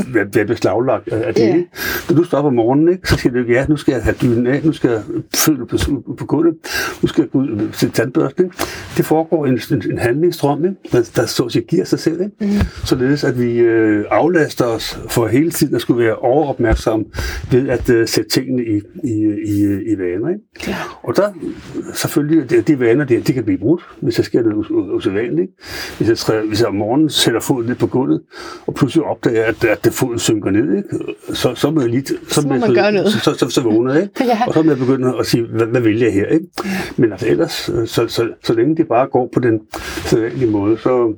være, være beslaglagt af det. Yeah. Når du står op om morgenen, ikke, så siger du ja, nu skal jeg have dynen af, nu skal jeg føle på, på gulvet, nu skal jeg gå ud til tandbørsten. Det foregår en, en, en handlingsstrøm, ikke? Der, der så at sige, giver sig selv. Ikke? Mm. Således at vi øh, aflaster os for hele tiden at skulle være overopmærksomme ved at øh, sætte tingene i, i, i, i vaner. Ikke? Klar. Og der selvfølgelig, de, de vaner der, de kan blive brudt, hvis der sker noget us- us- usædvanligt. Hvis jeg, hvis jeg om morgenen sætter foden ned på gulvet, og pludselig opdager, at, at det foden synker ned, ikke? Så, så må jeg lige... Så, må jeg- man gøre noget. Så, så, så, så vågner jeg, ikke? Ja. Og så må jeg begynde at sige, hvad, hvad vil jeg her, ikke? Men altså ellers, øh, så, så, så længe det bare går på den sædvanlige måde, så,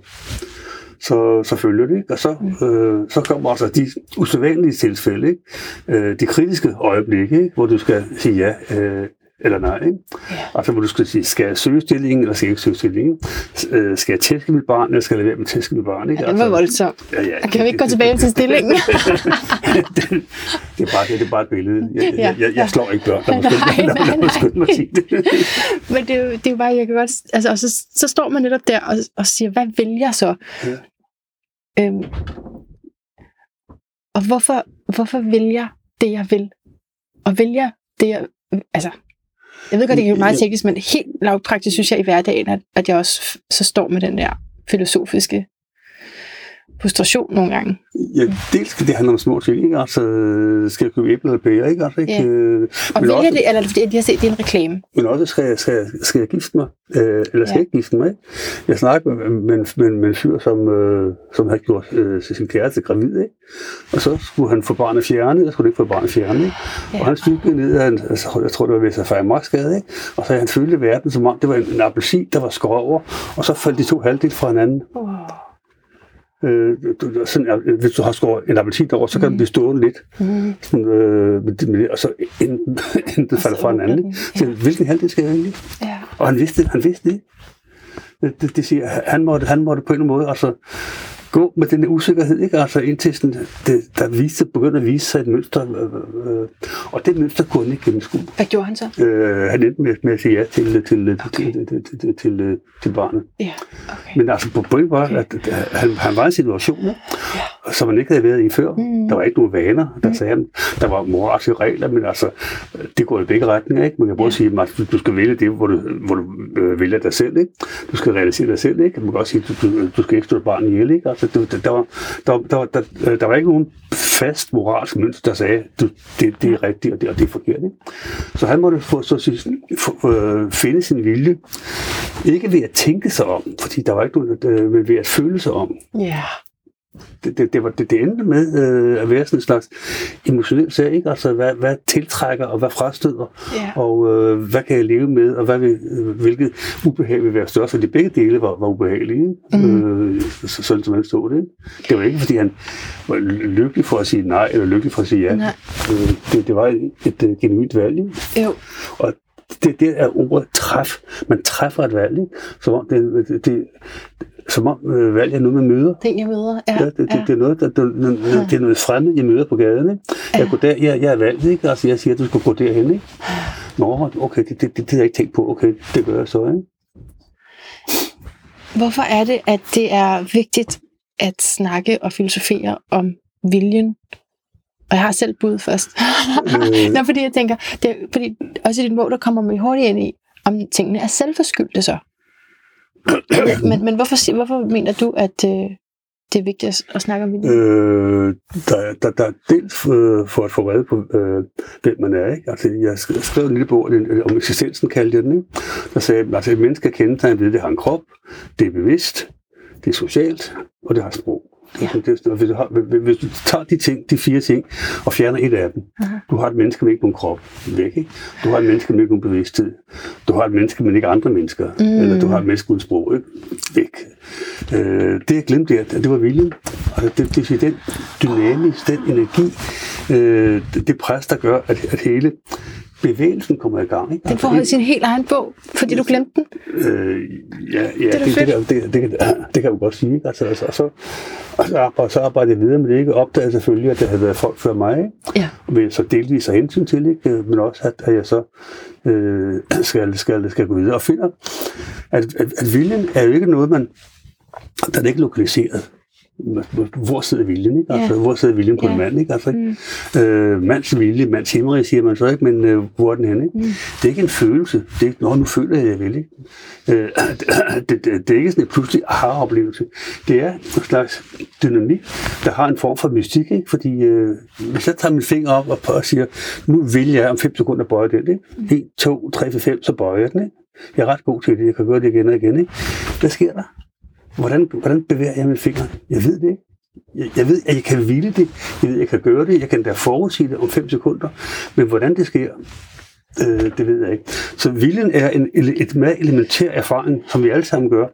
så, så følger det, ikke? Og så, øh, så kommer altså de usædvanlige tilfælde, ikke? Øh, de kritiske øjeblikke, ikke? hvor du skal sige ja øh, eller nej. Ikke? Ja. Altså hvor du skal sige, skal jeg søge stillingen, eller skal jeg ikke søge stillingen? Øh, skal jeg tæske mit barn, eller skal jeg lade være med at tæske mit barn? Ikke? Ja, den var voldsom. ja, ja, Kan vi ikke gå tilbage til stillingen? det, det, er bare, det, det er bare et billede. Jeg, Ja, jeg, jeg, jeg slår ikke børn. Mig Nej, skynde- mig- sige det. Men det er, jo, det er jo bare, jeg kan godt... Altså, og så, så står man netop der og, og siger, hvad vil jeg så? Ja. Øhm, og hvorfor, hvorfor vil jeg det, jeg vil? Og vil jeg det, jeg... Altså, jeg ved godt, det er meget teknisk, men helt lavpraktisk synes jeg i hverdagen, at, at jeg også så står med den der filosofiske frustration nogle gange. Ja, dels skal det handle om små ting, ikke? Altså, skal jeg købe æbler eller pærer, ikke? Altså, ikke? Ja. Øh, Og vælger også, det, eller er det fordi, de har set, det er en reklame? men også, skal jeg, skal, jeg, skal jeg gifte mig? Øh, eller skal Ja. jeg ikke gifte mig, ikke? Jeg snakkede med, med, med, med en fyr, som, øh, som havde gjort øh, sin kæreste gravid, ikke? Og så skulle han få barnet fjernet, eller skulle ikke få barnet fjernet, ikke? Ja. Og han cyklede ned ad en, altså, jeg tror, det var ved sig Marksgade, ikke? Og så han følte verden, som om det var en, en appelsin, der var skåret over, og så faldt de to halvdele fra hinanden. Oh. Øh, du, sådan, øh, hvis du har skåret en appetit over, så kan den blive stående lidt. Mm. Sådan, øh, med, det- med det, og så enten, enten falder fra hinanden. ikke? Ja. Så, hvilken halvdel skal jeg egentlig? Ja. Og han vidste det. Han vidste det. Det, det, siger, han måtte, han måtte på en anden måde altså, gå med den usikkerhed, ikke? Altså indtil sådan, det, der viste, begyndte at vise sig et mønster, øh, øh, og det mønster kunne han ikke gennemskue. Hvad gjorde han så? Øh, han endte med, med at sige ja til, til, okay. til, til, til, til, til, til barnet. Ja, okay. Men altså på point var, okay. at, at han, han var i en situation, ja. som han ikke havde været i før. Mm. Der var ikke nogen vaner, der mm. sagde ham. Der var moralske regler, men altså, det går i begge retninger, ikke? Man kan både ja. sige, at du skal vælge det, hvor du, hvor du øh, vælger dig selv, ikke? Du skal realisere dig selv, ikke? Man kan også sige, at du, du, du skal ikke stå barnet ihjel, ikke? Altså, Altså, det, der, der, var, der, var- der, var- der, øh, der var ikke nogen fast moralsk mønster, der sagde, du, det, det er rigtigt, og det, og det er forkert. Ikke? Så han måtte få, så at sige, få, øh, finde sin vilje. Ikke ved at tænke sig om, fordi der var ikke noget, øh, men ved at føle sig om. Ja. Det, det, det, var, det, det endte med øh, at være sådan en slags emotionel sag, ikke? Altså, hvad, hvad tiltrækker og hvad frastøder, Ja. og øh, hvad kan jeg leve med, og hvad vil, øh, hvilket ubehag vil være størst, fordi begge dele var, var ubehagelige, ikke? Mhm. Øh, så- sådan som han stod det. Ikke? Det var ikke, fordi han var lykkelig for at sige nej, eller lykkelig for at sige ja. Nej. Øh, det, det var et, et, et genuint valg, ikke? Jo. Og det, det er ordet træf. Man træffer et valg, ikke? Som om, det, det, det, som om øh, valg er noget, man møder. Den, jeg møder. Ja. Ja, det, det, det, er noget, der, det, det, det er noget fremmed, jeg møder på gaden. Ikke? Jeg, går der, jeg, jeg er valgt, ikke? Altså, jeg siger, at du skal gå derhen. Ikke? Nå, okay, det, det, det, det har jeg ikke tænkt på. Okay, det gør jeg så. Ikke? Hvorfor er det, at det er vigtigt at snakke og filosofere om viljen? Og jeg har selv bud først. Øh. Nå, fordi jeg tænker, det er, fordi også i dit mål, der kommer man hurtigt ind i, om tingene er selvforskyldte så. men men hvorfor, hvorfor mener du, at øh, det er vigtigt at, at snakke om viljen? Øh, der, der, der er dels øh, for at få reddet på, øh, hvem man er. Ikke? Altså, jeg sk- skrev en lille bog om eksistensen, kaldte jeg den. Ikke? Der sagde, at altså, et menneske kendetegnet ved, at det har en krop, det er bevidst, det er socialt, og det har sprog. Ja. hvis, du har, hvis- du tager de, ting, de fire ting og fjerner et af dem, Aha. du har et menneske med ikke nogen krop væk, ikke? du har et menneske med ikke nogen bevidsthed, du har et menneske med ikke andre mennesker, mm. eller du har et menneske uden sprog ikke? væk. Øh, det jeg glemte, det, det var viljen. Altså, det, det, det, den dynamik, den energi, øh, det, det pres, der gør, at, at hele bevægelsen kommer i gang. Ikke? Den får altså, sin helt egen bog, fordi du glemte den. Øh, ja, ja det, det, det, det, det, det, kan jeg godt sige. Altså, altså, og, så, og, så arbejder, så arbejder jeg videre med det. Ikke? Opdagede selvfølgelig, at der havde været folk før mig. Ikke? Ja. Men så delvis af hensyn til, ikke? Øh, men også at, at jeg så øh, skal, skal, skal gå videre og finder, at, at, at viljen er jo ikke noget, man den er ikke lokaliseret hvor sidder viljen, ikke? Altså, Ja. hvor sidder viljen på Ja. en mand, ikke? Altså, ikke? Øh, mands vilje, mands himmerig, siger man så ikke, men øh, hvor er den henne, ikke? Mm. Det er ikke en følelse. Det er ikke, nå, nu føler jeg, jeg vil, ikke? Øh, det, det, det, er ikke sådan en pludselig aha-oplevelse. Det er en slags dynamik, der har en form for mystik, ikke? Fordi øh, hvis jeg tager min finger op og, og siger, nu vil jeg om 5 sekunder bøje den, ikke? 1, 2, 3, 4, 5, så bøjer jeg den, ikke? Jeg er ret god til det. Jeg kan gøre det igen og igen, ikke? Hvad sker der? Hvordan, hvordan bevæger jeg min finger? Jeg ved det ikke. Jeg, jeg ved, at jeg kan ville det. Jeg ved, at jeg kan gøre det. Jeg kan da forudsige det om 5 sekunder. Men hvordan det sker, øh, det ved jeg ikke. Så viljen er en, et meget elementær erfaring, som vi alle sammen gør,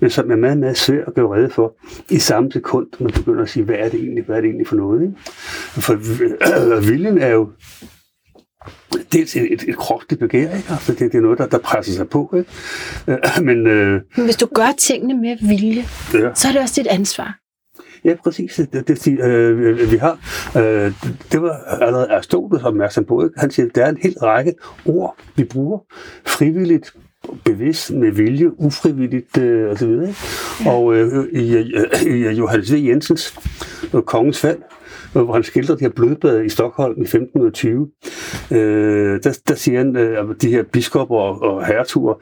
men som er meget, meget svær at gøre rede for i samme sekund, man begynder at sige, hvad er det egentlig, hvad er det egentlig for noget? Ikke? For øh, viljen er jo dels et, et, et kropsligt begær, ikke? Altså, det, det er noget, der, der presser sig på. Ikke? Øh, men øh, Men hvis du gør tingene med vilje, ja. så er det også dit ansvar. Ja, præcis. Det, det, det, øh, vi har, øh, det var allerede Aristoteles opmærksom på. Ikke? Han siger, at der er en hel række ord, vi bruger frivilligt, bevidst, med vilje, ufrivilligt øh, osv. Ikke? Og øh, i, i, i Johannes V. Jensens øh, Kongens Fald, hvor han skildrer de her blodbade i Stockholm i 1520, øh, der, der siger han, øh, at de her biskopper og, og hertuger,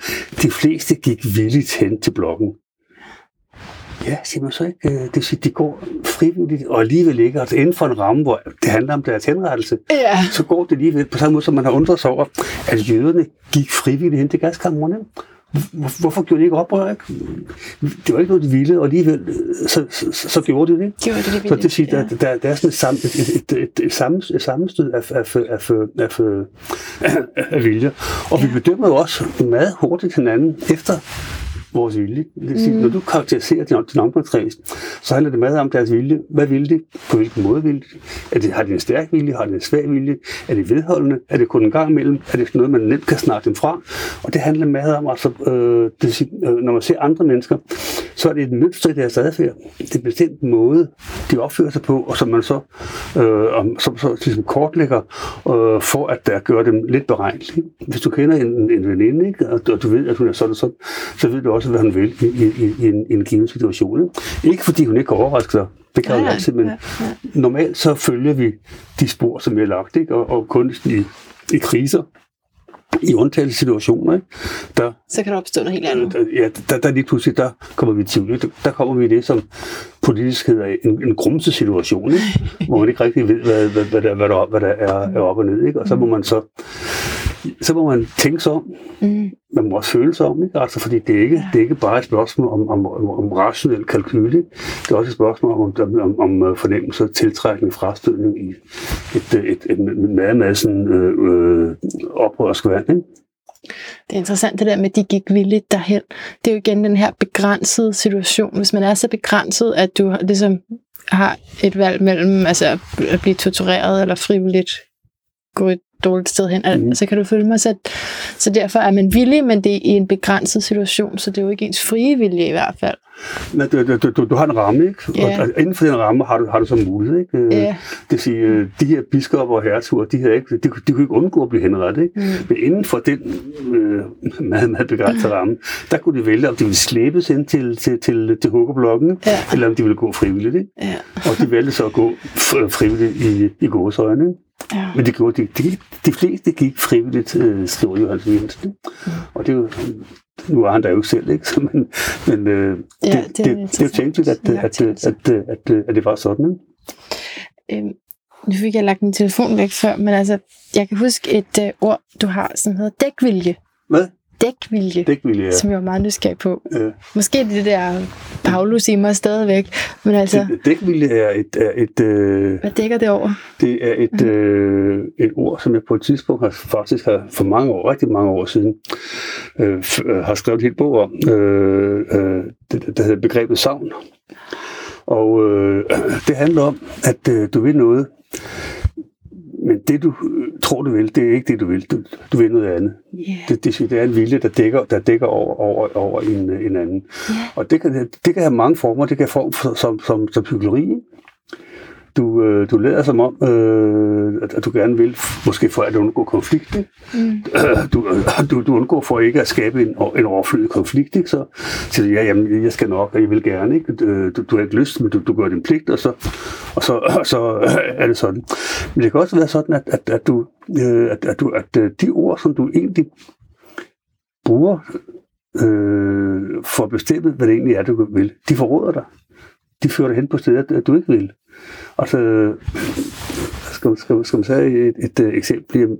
de fleste gik villigt hen til blokken. Ja, siger man så ikke. Øh, Det vil sige, de går frivilligt og alligevel ikke. Altså inden for en ramme, hvor det handler om deres henrettelse, Ja. så går det alligevel på samme måde, som man har undret sig over, at jøderne gik frivilligt hen til gaskammerne. Hvor- Hvorfor gjorde de ikke oprør? Ikke? Det var ikke noget, de ville, og alligevel så, så, så gjorde de det. Gjorde det det Så det vil sige, ja. der, der, der er sådan et, sam, et, et, et, et, sammen, et sammenstød af, af, af, af, af, af, vilje. Og vi bedømmer jo også meget hurtigt hinanden efter vores vilje. Det vil sige, mm. Når du karakteriserer din, din omgangskreds, så handler det meget om deres vilje. Hvad vil de? På hvilken måde vil de? Er det, har de en stærk vilje? Har de en svag vilje? Er det vedholdende? Er det kun en gang imellem? Er det noget, man nemt kan snakke dem fra? Og det handler meget om, altså, øh, det vil sige, øh, når man ser andre mennesker, så er det et mønster i deres adfærd. Det er en bestemt måde, de opfører sig på, og som man så, øh, om, som, så ligesom kortlægger øh, for at der gør dem lidt beregnelige. Hvis du kender en, en veninde, ikke, og, og du ved, at hun er sådan og sådan, så ved du også, hvad hun vil i, i, i, en, i en given situation. Ikke? fordi hun ikke kan overraske sig, det kan Nej, hun altid, men ja, ja. normalt så følger vi de spor, som vi har lagt, ikke? Og, og kun i, i kriser, i undtagelsessituationer, ikke? der Så kan der opstå noget helt andet. Øh, Ja, der, der lige pludselig, der kommer vi til, der, der kommer vi i det, som politisk hedder en, en grumset situation, ikke? hvor man ikke rigtig ved, hvad, hvad, hvad, der, hvad, der, hvad der er, er op og ned, ikke? og så må man så så må man tænke sig om, Mm. man må også føle sig om, ikke? Altså, fordi det er ikke, det er ikke bare et spørgsmål om, om, om, om rationel kalkyl, ikke? det er også et spørgsmål om, om, om, om øh, fornemmelse, tiltrækning, frastødning i et, et, et, et meget, meget sådan, øh, øh, oprørsk vand. Ikke? Det er interessant det der med, at de gik villigt derhen. Det er jo igen den her begrænsede situation. Hvis man er så begrænset, at du ligesom har et valg mellem altså, at blive tortureret eller frivilligt gå et dårligt sted hen, mm. så kan du følge mig. Så, så derfor er man villig, men det er i en begrænset situation, så det er jo ikke ens frie vilje i hvert fald. Men du, du, du, du har en ramme, ikke? Ja. Og, inden for den ramme har du, har du så mulighed, ikke? Øh, Ja. Det vil sige, øh, de her biskopper og hertuger, de, havde ikke, de, kunne- de kunne ikke undgå at blive henrettet, ikke? Mm. Men inden for den øh, meget, meget begrænsede ramme, der kunne de vælge, om de ville slæbes ind til, til, til, til huggeblokken, Ja. eller om de ville gå frivilligt, ikke? Ja. Og de valgte så at gå frivilligt i, i gåsøjne, ikke? Ja. Men det gjorde de, de, de fleste gik frivilligt, øh, skriver Johannes Jensen. ikke? Mm. Og det er jo, nu er han der jo ikke selv, ikke? Så, men, men øh, Ja, det, det er det, det, er jo tænkeligt, at, at, at, tænkt. at, at, at, at det var sådan. Ikke? Øhm, nu fik jeg lagt min telefon væk før, men altså, jeg kan huske et øh, ord, du har, som hedder dækvilje. Hvad? Dækvilje, Det ville jeg... som jeg var meget nysgerrig på. Øh, Måske er det der Paulus i mig stadigvæk, men altså, dækvilje er et, er et, øh, hvad dækker det over? det er et, øh, et ord, som jeg på et tidspunkt har, faktisk har for mange år, rigtig mange år siden, øh, øh, har skrevet et helt bog om. Øh, øh, det, der hedder begrebet savn. Og øh, det handler om, at øh, du vil noget, men det du, tror, du vil, det er ikke det, du vil. Du, du vil noget andet. Yeah. Det, det, det er en vilje, der dækker, der dækker over, over, over en, en anden. Yeah. Og det kan, det kan have mange former. Det kan have form for, som, som, som psykologi. Du, øh, du lader som om, øh, at, at du gerne vil, måske for at undgå konflikt. Ikke? Mm. Du, du, du undgår for ikke at skabe en, en overflødig konflikt. Ikke? Så siger du, ja, jamen, jeg skal nok, og jeg vil gerne. Ikke? Du, du har ikke lyst, men du, du gør din pligt, og så, og, så, og så er det sådan. Men det kan også være sådan, at, at, at, du, øh, at, at, du, at de ord, som du egentlig bruger øh, for at bestemme, hvad det egentlig er, du vil, de forråder dig. De fører dig hen på steder, du ikke vil. Altså, skal, skal, skal man sige et, et, et eksempel?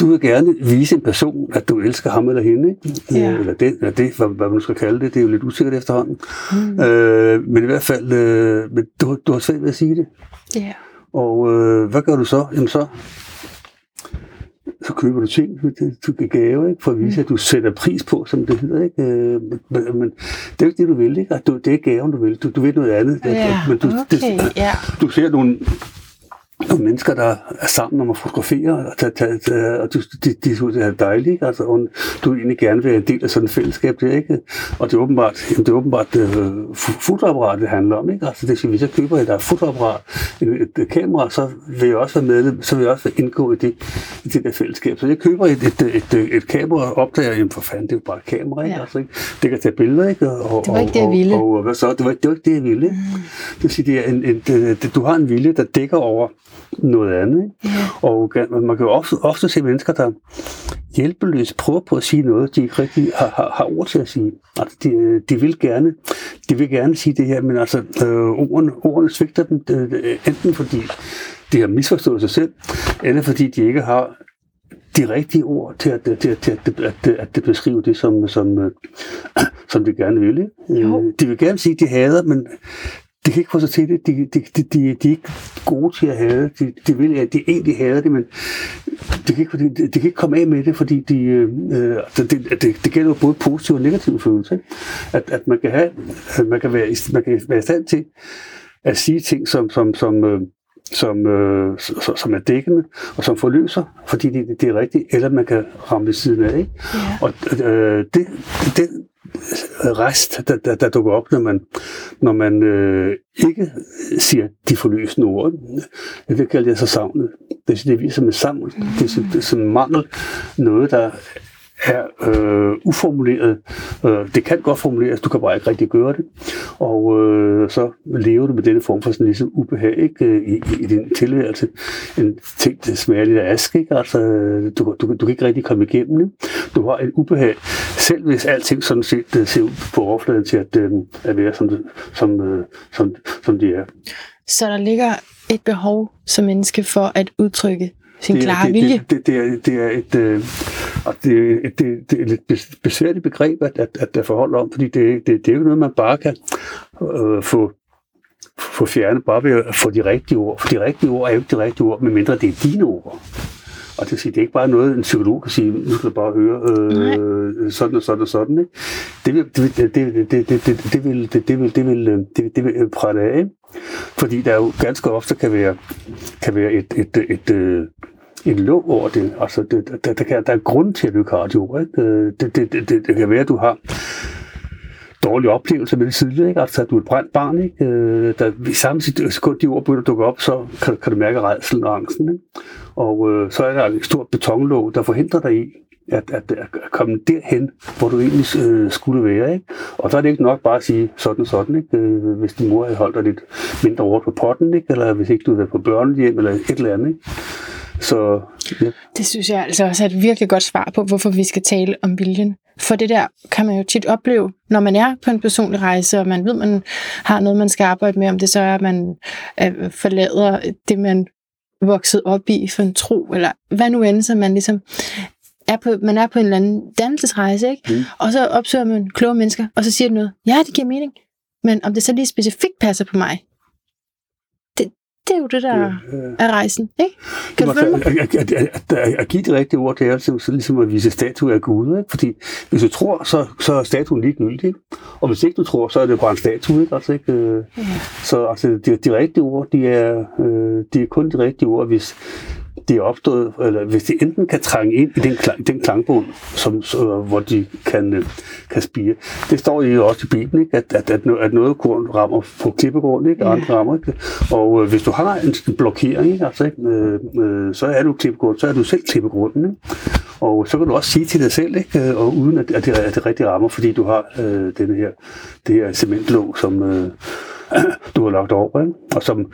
Du vil gerne vise en person, at du elsker ham eller hende, ikke? Ja. eller det, eller det hvad, hvad man skal kalde det, det er jo lidt usikkert efterhånden. Mm. Øh, men i hvert fald, øh, men du, du har svært ved at sige det. Ja. Og øh, hvad gør du så? Jamen så, så køber du ting, du kan gave, ikke? for at vise, at du sætter pris på, som det hedder. Ikke? Øh, Men, men det er jo ikke det, du vil. Ikke? Du, det er gaven, du vil. Du, du vil noget andet. Ja, men du, okay, det, ja. du ser nogle, nogle mennesker, der er sammen om at fotografere, og, tage, tage, tage, og du, de, de synes, det er dejligt, altså, og du egentlig gerne vil være en del af sådan et fællesskab, det er ikke? og det er åbenbart, jamen, det er åbenbart uh, fotoapparat, det handler om, ikke? altså det vil hvis jeg køber et fotoapparat, et, et, et, kamera, så vil jeg også være med, så vil jeg også indgå i det, i det der fællesskab, så jeg køber et, et, et, et, et kamera og opdager, jamen for fanden, det er jo bare et kamera, ikke? Ja. Altså, ikke? det kan tage billeder, ikke? Og, Det var ikke det, jeg og, ville. Og, og, hvad så? Det var, det var ikke det, jeg ville. Mm. Det vil sige, det er en, en, det, det, du har en vilje, der dækker over noget andet. Ikke? Ja. Og man kan jo ofte, ofte se mennesker, der hjælpeløst prøver på at sige noget, de ikke rigtig har, har, har ord til at sige. Altså, de, de, vil gerne, de vil gerne sige det her, men altså, øh, ordene, ordene svigter dem, øh, enten fordi de har misforstået sig selv, eller fordi de ikke har de rigtige ord til at, til, til, til at, at, at, at beskrive det, som, som, øh, som de gerne vil. Jo. Øh, De vil gerne sige, at de hader, men de kan ikke få sig til det. De, de, de, de, de er ikke gode til at have de, de vil, at de egentlig hader det, men de kan, ikke, de, de kan ikke komme af med det, fordi de, øh, det, det, det, det gælder jo både positive og negative følelser. Ikke? At, at man kan have, at man kan være, man kan være i stand til at sige ting, som, som, som, øh, som, øh, som, som er dækkende, og som forløser, fordi det, det er rigtigt, eller man kan ramme ved siden af. Ikke? Ja. Og øh, det, det rest, der, der, der dukker op, når man, når man øh, ikke siger de forløsende ord, det, det kalder jeg så savnet. Det, det viser med savn, det, er som- det er som mangel, noget, der er øh, uformuleret. Øh, det kan godt formuleres, du kan bare ikke rigtig gøre det. Og øh, så lever du med denne form for sådan ligesom ubehag ikke, øh, i, i, i din tilværelse. En ting, der smager lidt af aske, ikke? Altså, du, du, du kan ikke rigtig komme igennem det. Du har et ubehag, selv hvis alting sådan set øh, ser ud på overfladen til at, øh, at være, som, som, øh, som, som de er. Så der ligger et behov som menneske for at udtrykke sin det, er- klare det, vilje. Det, det, det, er, det er et, øh, og det, et- det, det er et besværligt begreb at, at, at, at forholde om, fordi det, det, det er jo ikke noget, man bare kan øh, få, få fjernet bare ved at få de rigtige ord. For de rigtige ord er jo ikke de rigtige ord, medmindre det er dine ord. Og det, vil sige, det er ikke bare noget, en psykolog kan sige, nu skal du bare høre øh, sådan og sådan og sådan. Ikke? Det vil det, det, det, det, det, vil det, det vil det vil øh, det, vil- det vil prale af. Ikke? Fordi der jo ganske ofte kan være, kan være et, et, et, et, en lov over det. Altså, det, der, der, kan, der er grund til, at du ikke har. Ikke? Det, det, det, det, det kan være, at du har dårlige oplevelser med det tidligere, ikke? Altså, at du er et brændt barn, ikke? Øh, Der, I samme øh, sekund, de ord begynder at dukke op, så kan, kan du mærke redselen og angsten, ikke? Og øh, så er der et stort betonlåg, der forhindrer dig i at, at, at komme derhen, hvor du egentlig øh, skulle være, ikke? Og så er det ikke nok bare at sige sådan sådan, ikke? Øh, hvis din mor havde holdt dig lidt mindre over på potten, ikke? Eller hvis ikke du havde været på børnehjem, eller et eller andet, ikke? Så ja. Det synes jeg altså også er et virkelig godt svar på, hvorfor vi skal tale om viljen. For det der kan man jo tit opleve, når man er på en personlig rejse, og man ved, man har noget, man skal arbejde med, om det så er, at man øh, forlader det, man vokset op i for en tro, eller hvad nu end, så man ligesom er på, man er på en eller anden dannelsesrejse, ikke? Mm. og så opsøger man kloge mennesker, og så siger de noget, ja, det giver mening, men om det så lige specifikt passer på mig, det, er jo det, der øh, er rejsen, ikke? Kan du følge mig? altså, at, at, at, at, at give det rigtige ord, det er altså så ligesom at vise statue af Gud. Ikke? Fordi hvis du tror, så, så er statuen ligegyldig. Ikke? Og hvis ikke du tror, så er det bare en statue. Ikke? Altså, ikke? Øh, Ja. Så altså, de, de rigtige ord, de er, øh, de er kun de rigtige ord, hvis, det er opstået, eller hvis de enten kan trænge ind i den, klang, den klangbund, som, så, hvor de kan, øh, kan spire. Det står jo også i Bibelen, ikke? At, at, at, at noget korn rammer på klippegrund, ikke? og andre rammer ikke. Og øh, hvis du har en blokering, ikke? Altså, ikke? Øh, øh, så er du klippegrund, så er du selv klippegrunden. Ikke? Og så kan du også sige til dig selv, ikke? Øh, og uden at, at, det, at det rigtig rammer, fordi du har øh, denne her, det her cementlåg, som, øh, du har lagt over. Ikke? Og som,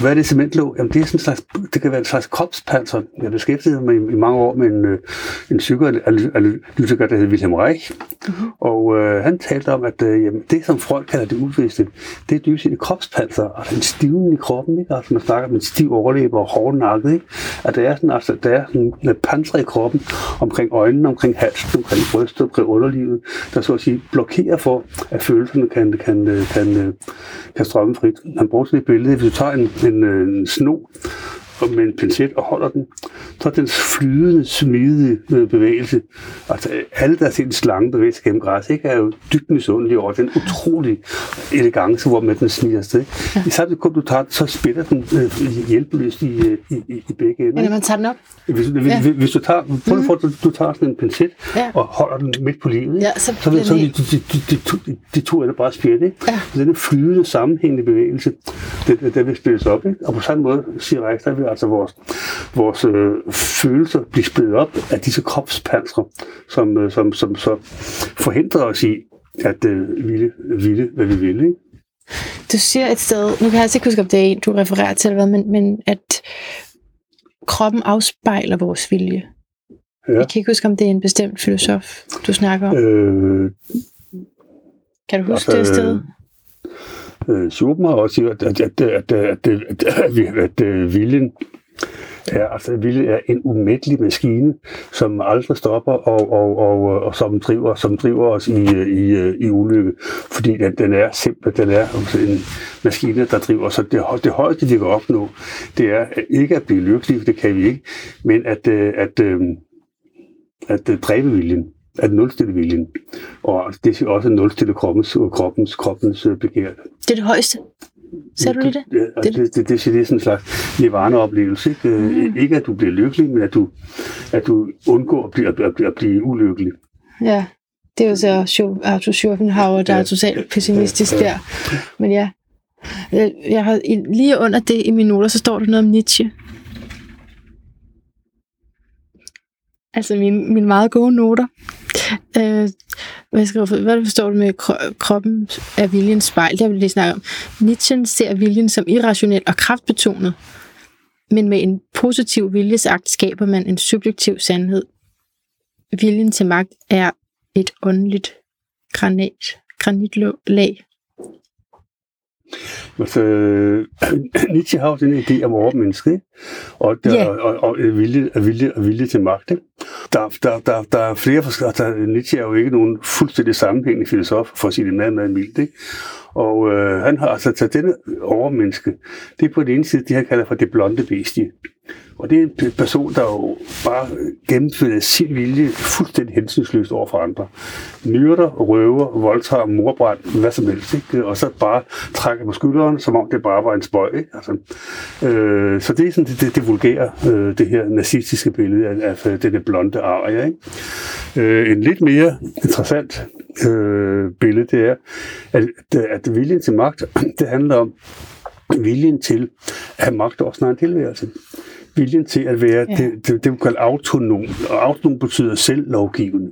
hvad er det cementlåg? Jamen, det, er sådan en slags, det kan være en slags kropspanser. Jeg beskæftigede mig i, i mange år med en, øh, en psykoanalytiker, der hedder Wilhelm Reich. Mm-hmm. Og øh, han talte om, at øh, jamen, det, som Freud kalder det uvidste, det er dybest set et kropspanser, altså en stivning i kroppen. Ikke? Altså, man snakker om en stiv overlæber og hård nakke. Ikke? At der er sådan, altså, der er sådan en panser i kroppen omkring øjnene, omkring halsen, omkring brystet, omkring underlivet, der så at sige blokerer for, at følelserne kan, kan, kan, kan, kan strømme frit. Han brugte sådan et billede, hvis du tager en, en, øh, en sno og med en pincet og holder den, så er den flydende, smidige øh, bevægelse. Altså alle, der har set en slange bevæge sig gennem græs, ikke, er jo dybt misundelige over den utrolig elegance, hvor med den sniger afsted. Ja. I samme sekund, du tager den, så spiller den øh, hjælpeløst i, øh, i, i, i begge ender. Ja, man tager den op. Hvis, hvis, ja. hvis, du tager, prøv mm. for, du, du tager sådan en pincet ja. og holder den midt på livet, ja, så, så, så de, de, de, de, de, de to ender bare spjætte. Ikke? Ja. Så denne flydende, sammenhængende bevægelse, det, det vil spilles op. Ikke? Og på samme måde siger Reichstad, at altså vores, vores øh, følelser bliver splittet op af disse kropspansre, som, øh, som, som så forhindrer os i at øh, ville, ville, hvad vi vil. Ikke? Du siger et sted, nu kan jeg altså ikke huske, om det er en, du refererer til, hvad, men, men at kroppen afspejler vores vilje. Ja. Jeg kan ikke huske, om det er en bestemt filosof, du snakker om. Øh, kan du huske altså, det sted? Øh, Schopenhauer også siger, at, at, at, at, at, at, at, at, at viljen er, altså vilje er en umættelig maskine, som aldrig stopper og, og, og, og som, driver, som driver os i, i, i ulykke. Fordi den, den er simpel, den er altså en maskine, der driver os. Det, det højeste, vi kan opnå, det er ikke at blive lykkelig, det kan vi ikke, men at, at, at, at, at dræbe viljen at nulstille viljen, og det er også at nulstille kroppens, kroppens, kroppens begær. Det er det højeste? Ser du det? Ja, altså, det, det, det, det, det er sådan en slags nirvana-oplevelse. Ikke? Mm. ikke at du bliver lykkelig, men at du, at du undgår at blive, at, blive, at blive ulykkelig. Ja, det er jo så Arthur Schopenhauer, der ja. er totalt pessimistisk ja. der. Men ja, jeg har, lige under det i mine noter, så står der noget om Nietzsche. Altså mine, mine meget gode noter. Øh, hvad, skriver, hvad forstår du med kroppen er viljens spejl? Det har vi lige snakket om. Nietzsche ser viljen som irrationel og kraftbetonet, men med en positiv viljesagt skaber man en subjektiv sandhed. Viljen til magt er et åndeligt granit, granitlag. Altså, Nietzsche har jo den idé om overmennesket, og, der, yeah. og, og, og vilje, vilje, vilje til magt. Ikke? Der, der, der, der er flere forskellige. Der, Nietzsche er jo ikke nogen fuldstændig sammenhængende filosof, for at sige det meget, meget mildt. Ikke? Og øh, han har altså taget denne overmenneske, det er på den ene side, det han kalder for det blonde bestie. Og det er en person, der jo bare øh, gennemfører sin vilje fuldstændig hensynsløst over for andre. Nyrder, røver, voldtager, morbrand, hvad som helst. Ikke? Og så bare trækker på skulderen, som om det bare var en spøj. Ikke? Altså, øh, så det er sådan det, det, det vulgære, øh, det her nazistiske billede af, af det, det blonde aria. Ikke? Øh, en lidt mere interessant øh, billede, det er, at, at viljen til magt, det handler om viljen til at have magt over sin egen tilværelse viljen til at være ja. det, det, det, man kalder autonom. Og autonom betyder selv lovgivende.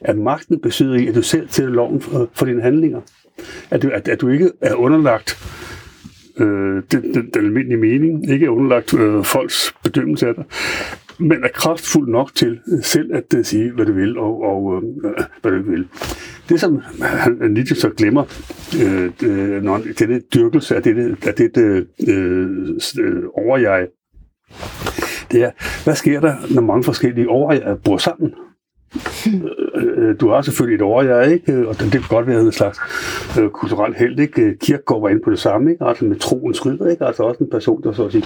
At magten betyder i, at du selv sætter loven for, for dine handlinger. At du, at, at du ikke er underlagt øh, den, den, den almindelige mening, ikke er underlagt øh, folks bedømmelse af dig, men er kraftfuld nok til selv at uh, sige, hvad du vil, og, og uh, hvad du ikke vil. Det, som han Nietzsche så glemmer, øh, når denne dyrkelse af dette, af dette øh, øh, overjeg, det er, hvad sker der, når mange forskellige år bor sammen? Øh, øh, du har selvfølgelig et overjeg, ikke? og det kan godt være en slags øh, kulturel held. Ikke? Kirkegaard var inde på det samme, ikke? altså med troens rytter, ikke? altså også en person, der så at sige,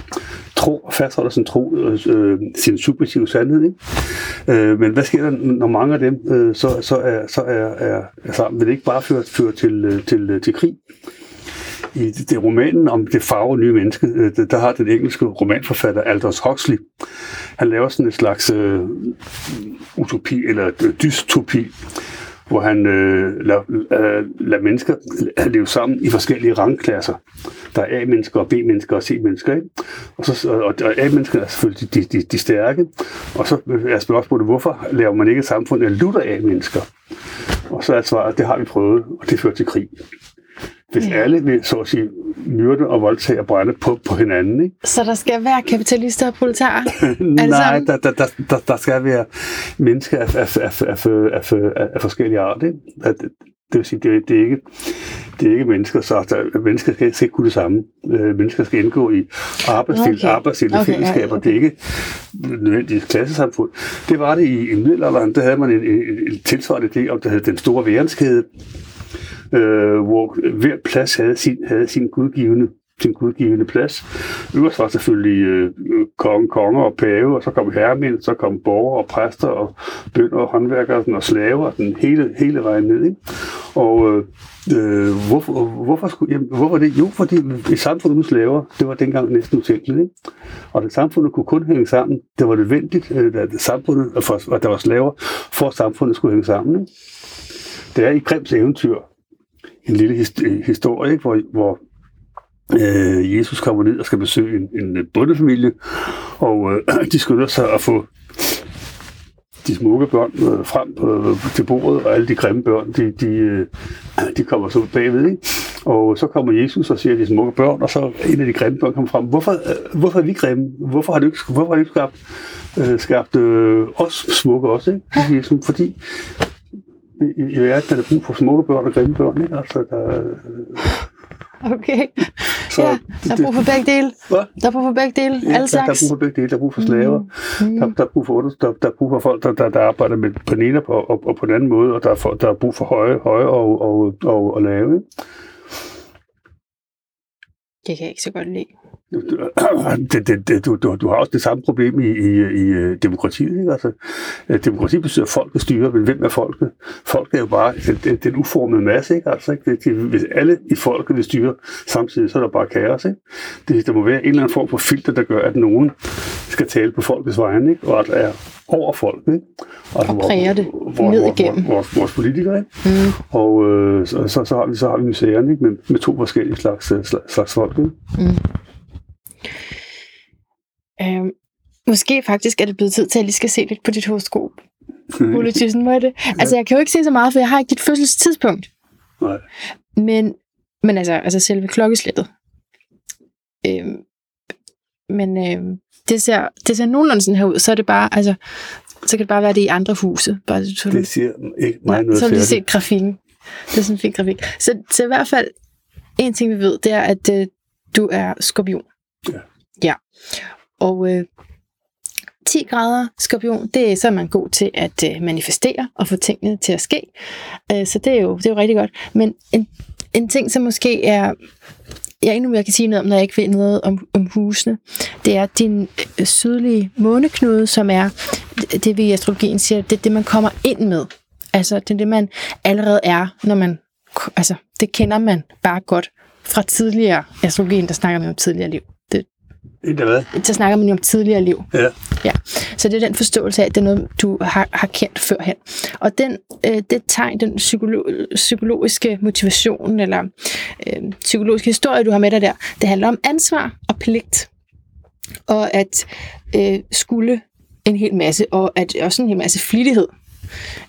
tro, fastholder sin, tro, øh, øh, sin subjektive sandhed. Ikke? Øh, men hvad sker der, når mange af dem øh, så, så, er, så er, er, er sammen? Vil det ikke bare føre, føre til, til, til krig? I det, det romanen om det farve nye menneske, øh, der har den engelske romanforfatter Aldous Huxley, han laver sådan en slags øh, utopi eller dystopi, hvor han øh, lader, øh, lad mennesker leve sammen i forskellige rangklasser. Der er A-mennesker B-mennesker og C-mennesker. Ikke? Og, så, og, og A-mennesker er selvfølgelig de, de, de stærke. Og så er spørgsmålet, hvorfor laver man ikke et samfund af lutter A-mennesker? Og så er svaret, det har vi prøvet, og det fører til krig. Hvis ja. alle vil, så at sige, myrde og voldtage og brænde på, på hinanden. Ikke? Så der skal være kapitalister og proletarer? Nej, der, der, der, der, der skal være mennesker af, af, af, af, af, af, af forskellige arter. Ikke? At, det vil sige, det, det, er ikke, det er ikke mennesker, så der, mennesker skal, skal ikke kunne det samme. Øh, mennesker skal indgå i arbejdstil, okay. arbejdstil okay, fællesskaber. Okay. Det er ikke nødvendigt klassesamfund. Det var det i, i middelalderen. Der havde man en, en, en tilsvarende idé om, der hed den store værenskæde, øh, hvor hver plads havde sin, havde sin gudgivende sin gudgivende plads. Øverst var selvfølgelig øh, konge, konger og pave, og så kom herremænd, så kom borgere og præster og bønder og håndværkere og slaver, den hele, hele vejen ned. Ikke? Og øh, øh hvorfor, hvorfor, skulle, jamen, hvorfor det? Jo, fordi et samfund uden slaver, det var dengang næsten utænkeligt. Ikke? Og det samfundet kunne kun hænge sammen. Det var nødvendigt, øh, at samfundet, for, at der var slaver, for at samfundet skulle hænge sammen. Ikke? Det er i Grims eventyr, en lille historie, ikke? hvor, hvor øh, Jesus kommer ned og skal besøge en, en bondefamilie, og øh, de skynder sig at få de smukke børn øh, frem øh, til bordet, og alle de grimme børn, de, de, øh, de kommer så bagved. Ikke? Og så kommer Jesus og siger, de smukke børn, og så en af de grimme børn kommer frem. Hvorfor, øh, hvorfor er vi grimme? Hvorfor har du ikke, hvorfor har du ikke skabt, øh, skabt øh, os smukke også? Ikke? Jesus, fordi i, i verden er der brug for smukke børn og grimme børn. Ikke? Altså, der, Okay. Så ja, der er brug for begge dele. Hvad? Der er brug for begge dele. Ja, Alle der, der er brug for begge dele. Der er brug for slaver. Mm. Der, der, er brug for, der, der er brug for folk, der, der, der arbejder med på den ene og, og, og på den anden måde, og der er, for, der er brug for høje, høje og, og, og, og lave. Det kan jeg ikke så godt lide. Det, det, det, du, du, du har også det samme problem i, i, i øh, demokratiet. Ikke? Altså, øh, demokrati betyder, at folket styrer, men hvem er folket? Folket er jo bare den, den uformede masse. Ikke? Altså, ikke? Det, det, hvis alle i folket vil styre samtidig, så er der bare kaos. Ikke? Det, der må være en eller anden form for filter, der gør, at nogen skal tale på folkets vegne, ikke? og at der er over folk. Ikke? Altså, og præger det vores, ned igennem. Vores, vores, vores politikere. Ikke? Mm. Og øh, så, så, så, har vi, så har vi museerne ikke? Med, med to forskellige slags, slags, slags folk. Ikke? Mm. Øhm, måske faktisk er det blevet tid til, at jeg lige skal se lidt på dit horoskop. Ole Thyssen, må jeg det? Altså, jeg kan jo ikke se så meget, for jeg har ikke dit fødselstidspunkt. Nej. Men, men altså, altså selve klokkeslættet. Øhm, men øhm, det, ser, det ser nogenlunde sådan her ud. Så er det bare, altså, så kan det bare være det i andre huse. Bare, så det siger ikke mig noget Så har vi set grafikken. Det er sådan en fin grafik. Så, så i hvert fald, en ting vi ved, det er, at øh, du er skorpion. Ja. Ja. Og øh, 10 grader skorpion, det er så er man god til at øh, manifestere og få tingene til at ske. Øh, så det er, jo, det er jo rigtig godt. Men en, en ting, som måske er jeg ikke jeg kan sige noget om, når jeg ikke ved noget om, om husene, det er din øh, sydlige måneknude, som er det, vi i astrologien siger, det er det, man kommer ind med. Altså, det er det, man allerede er, når man, altså, det kender man bare godt fra tidligere astrologien, der snakker man om tidligere liv. Det hvad? Så snakker man jo om tidligere liv. Ja. ja. Så det er den forståelse af, at det er noget, du har, har kendt førhen. Og den, øh, det tegn, den psykolo- psykologiske motivation, eller øh, psykologiske historie, du har med dig der, det handler om ansvar og pligt. Og at øh, skulle en hel masse, og at også en hel masse flittighed.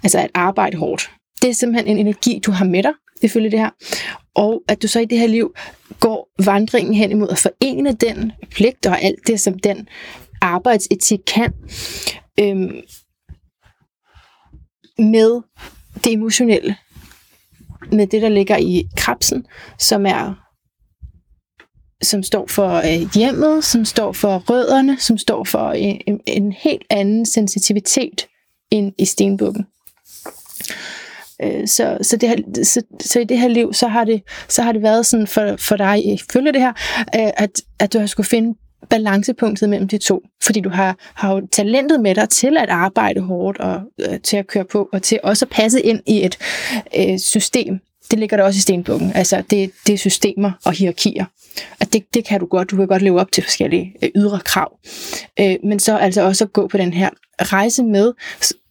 Altså at arbejde hårdt. Det er simpelthen en energi, du har med dig, ifølge det her. Og at du så i det her liv går vandringen hen imod at forene den pligt og alt det, som den arbejdsetik kan, øhm, med det emotionelle. Med det, der ligger i krabsen, som er som står for øh, hjemmet, som står for rødderne, som står for en, en, en helt anden sensitivitet end i stenbukken. Øh, så, så, det her, så, så i det her liv, så har det, så har det været sådan for, for dig, følge det her, øh, at, at du har skulle finde balancepunktet mellem de to. Fordi du har, har jo talentet med dig til at arbejde hårdt og øh, til at køre på, og til også at passe ind i et øh, system. det ligger der også i stenbukken. Altså, det, det er systemer og hierarkier. Og det, det kan du godt. Du kan godt leve op til forskellige øh, ydre krav. Øh, men så altså også at gå på den her rejse med,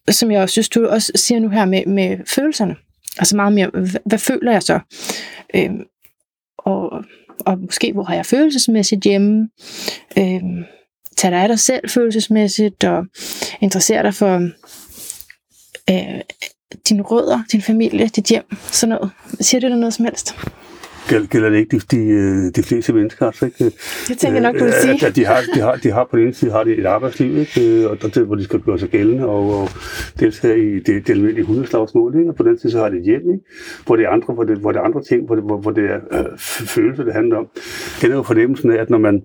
som jeg også synes, du også siger nu her med, med følelserne. Altså meget mere, hvad, hvad føler jeg så? Øhm, og, og måske, hvor har jeg følelsesmæssigt hjemme? Øhm, tag dig af dig selv følelsesmæssigt, og interesserer dig for øh, dine rødder, din familie, dit hjem, sådan noget. Siger det der noget som helst? Gælder det ikke de, de, øh, de fleste mennesker? Altså, ikke? Det tænker jeg nok, du vil sige. At, at de, har, de, har, de har på den ene side har de et arbejdsliv, ikke? og der, hvor de skal gøre sig gældende, og, og deltage i det, det almindelige hundeslagsmål, ikke? og på den side så har de et hjem, ikke? Hvor, det er andre, hvor, det, hvor det er andre ting, hvor det, hvor, hvor det er øh, følelser, det handler om. Det er jo fornemmelsen af, at når man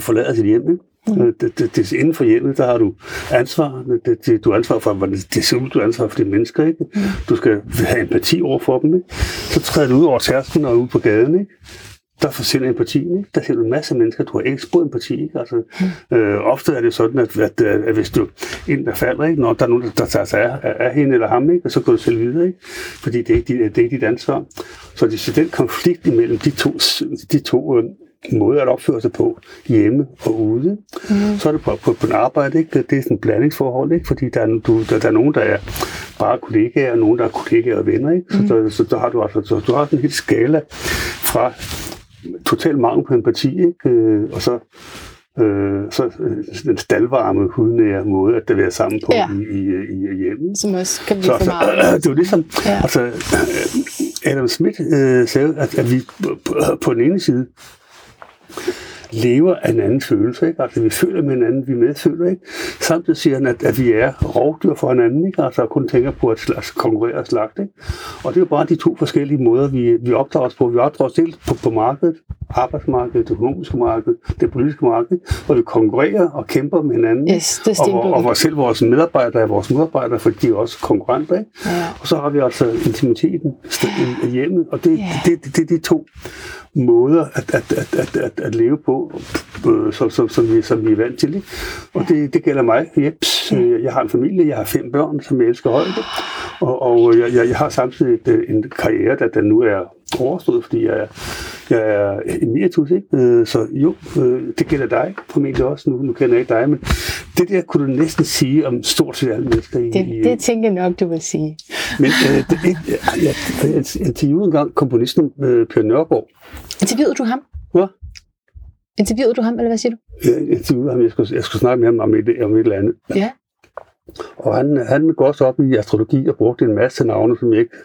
forlader sit hjem, ikke? Mm. Det, det, det, inden for hjemmet, der har du ansvar. Det, det, du har ansvar for, hvordan det ser ud, du har ansvar for de mennesker. Ikke? Mm. Du skal have empati over for dem. Ikke? Så træder du ud over tærsken og ud på gaden. Ikke? der forsvinder empati. Ikke? Der ser du en masse mennesker, du har ikke spurgt empati. Ikke? Altså, mm. øh, ofte er det sådan, at, at, at, at hvis du en der falder, ikke? når der er nogen, der, der tager sig af, af hende eller ham, ikke? og så går du selv videre, ikke? fordi det er ikke, det er ikke dit ansvar. Så det er den konflikt imellem de to, de to øh, måde at opføre sig på hjemme og ude. Mm. Så er det på, på, på en arbejde, ikke? det er sådan et blandingsforhold, ikke? fordi der er, du, der, der er nogen, der er bare kollegaer, og nogen, der er kollegaer og venner. Ikke? Mm. Så, der, så der har du altså så, du har sådan en hel skala fra total mangel på empati, ikke? Øh, og så øh, så øh, den stalvarme, hudnære måde at det være sammen på ja. i, i, i hjemmet. Som også kan blive så, for meget. Det er jo ligesom, ja. altså, Adam Smith øh, sagde, at, at vi på, på den ene side lever af en anden følelse. Ikke? Altså, vi føler med hinanden, vi medføler. Ikke? Samtidig siger han, at, at vi er rovdyr for hinanden, ikke? altså kun tænker på at slags, konkurrere og slagte. Ikke? Og det er jo bare de to forskellige måder, vi, vi opdrager os på. Vi opdrager os dels på, på markedet, arbejdsmarkedet, det økonomiske marked, det politiske marked, hvor vi konkurrerer og kæmper med hinanden. Yes, det og, og, og selv vores medarbejdere er vores medarbejdere, for de er også konkurrenter. Ikke? Ja. Og så har vi altså intimiteten i hjemmet, og det, yeah. det, det, det, det er de to måder at, at, at, at, at, at leve på, øh, som, som, som, vi, som vi er vant til. Ikke? Og det, det gælder mig. Jeps, øh, jeg har en familie, jeg har fem børn, som jeg elsker højt. Og, og øh, jeg, jeg, jeg har samtidig et, øh, en karriere, der, der nu er overstået, fordi jeg, jeg er emeritus, ikke? Øh, så jo, det gælder dig formentlig også. Nu, nu kender jeg ikke dig, men det der kunne du næsten sige om stort set alle mennesker. I, det, det tænker jeg nok, du vil sige. Men øh, det, jeg, jeg, jeg interviewede engang komponisten øh, Per Nørgaard. Interviewede du ham? Hvad? Interviewede du ham, eller hvad siger du? Jeg interviewede ham. Jeg skulle, jeg skulle snakke med ham om et, om et eller andet. Ja. Og han, han går også op i astrologi og brugte en masse navne, som jeg ikke,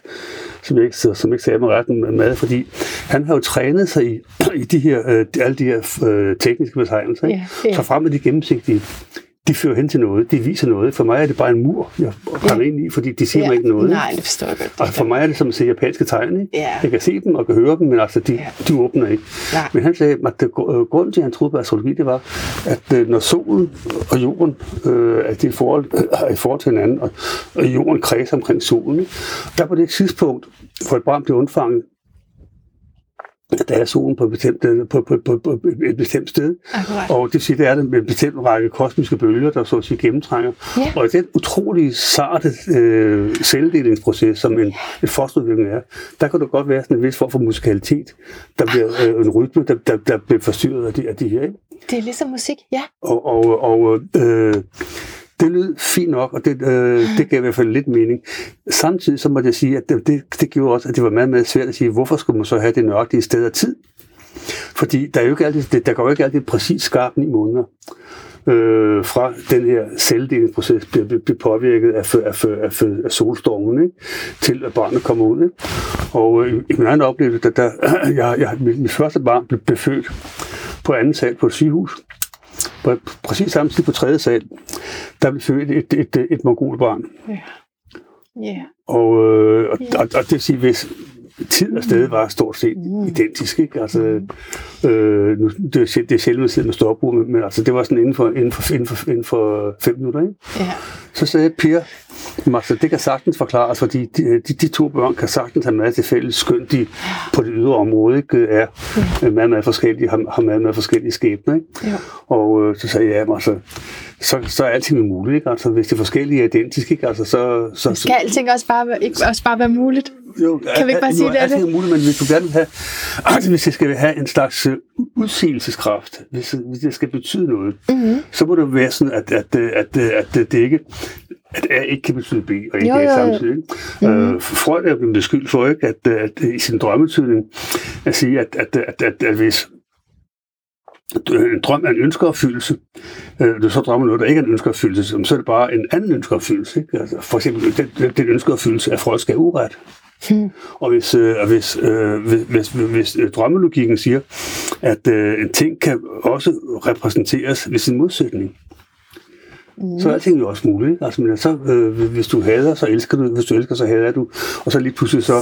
som jeg ikke, som ikke sagde mig retten med, fordi han har jo trænet sig i, i de her, øh, alle de her øh, tekniske betegnelser. Ikke? Ja, ja. Så frem med de gennemsigtige de fører hen til noget, de viser noget. For mig er det bare en mur, jeg kommer ja. ind i, fordi de siger ja. mig ikke noget. Nej, det forstår jeg godt. Og for mig er det som at se japanske tegn. Ikke? Ja. Jeg kan se dem og kan høre dem, men altså, de, ja. de åbner ikke. Nej. Men han sagde, at det, øh, grunden til, at han troede på astrologi, det var, at øh, når solen og jorden øh, er i forhold, øh, i forhold til hinanden, og, og jorden kredser omkring solen, ikke? der på det tidspunkt, hvor et barn bliver undfanget, der er solen på, bestemt, på, på, på, på et bestemt sted. Akkurat. Og det vil sige, der er en bestemt række kosmiske bølger, der så at sige gennemtrænger. Ja. Og i den utrolig sarte øh, celledelingsproces, som en, en fosterudvikling er, der kan det godt være sådan en vis form for musikalitet. Der bliver øh, en rytme, der, der, der bliver forstyrret af de, af de her. Ikke? Det er ligesom musik, ja. Og, og, og øh, det lød fint nok, og det, øh, det gav i hvert fald lidt mening. Samtidig så må jeg sige, at det, det, det gjorde også, at det var meget, meget svært at sige, hvorfor skulle man så have det nøjagtige sted og tid? Fordi der, er jo ikke altid, det, der går jo ikke altid præcis skarpt ni måneder øh, fra den her celledelingsproces bliver, bliver påvirket af, af, af, af solstormen, ikke? til at barnet kommer ud. Ikke? Og øh, i min egen oplevelse, da der, jeg, jeg, mit første barn blev, blev født på anden sal på et sygehus, på præcis samtidig på tredje sal, der blev født et, et, et, et mongolbarn. Ja. Yeah. Og, øh, og, yeah. og, og det vil sige, hvis tid og sted var stort set mm. identisk. Ikke? Altså, øh, nu, det, er, det er sjældent at sidde med stopbrug, men, men altså, det var sådan inden for, inden for, inden for, inden for fem minutter. Ikke? Ja. Så sagde Per, altså, det kan sagtens forklares, fordi de, de, de to børn kan sagtens have meget til fælles, skønt de på det ydre område ikke, er ja. meget, meget forskellige, har, har meget, meget forskellige skæbner. Ikke? Ja. Og øh, så sagde jeg, altså, så, så er alting muligt. Ikke? Altså, hvis det er forskellige identiske, ikke? Altså, så, så, skal alting også bare, være- ikke også bare være muligt? jo, Kan vi ikke bare sige, det er alting det? muligt, men hvis du gerne vil have, altså, hvis det skal have en slags øh, udsigelseskraft, hvis, hvis det skal betyde noget, Mm-hmm. så må det være sådan, at, at, at, at, at, at det ikke at A ikke kan betyde B, og ikke Jo, A samtidig. Ikke? Mhm. Øh, Freud er blevet beskyldt for ikke, at, at, i sin drømmetydning at sige, at, at, at, at, at hvis en drøm er en ønskeopfyldelse, øh, du så drømmer noget, der ikke er en ønskeopfyldelse, så er det bare en anden ønskeopfyldelse. Ikke? Altså, for eksempel, den, den, den ønskeopfyldelse, at Freud skal have uret. Hmm. Og hvis, øh, hvis, øh, hvis, hvis, hvis øh, drømmelogikken siger, at øh, en ting kan også repræsenteres ved sin modsætning, Mm. så er alting jo også muligt. Ikke? Altså, men så, øh, hvis du hader, så elsker du. Hvis du elsker, så hader du. Og så lige pludselig så,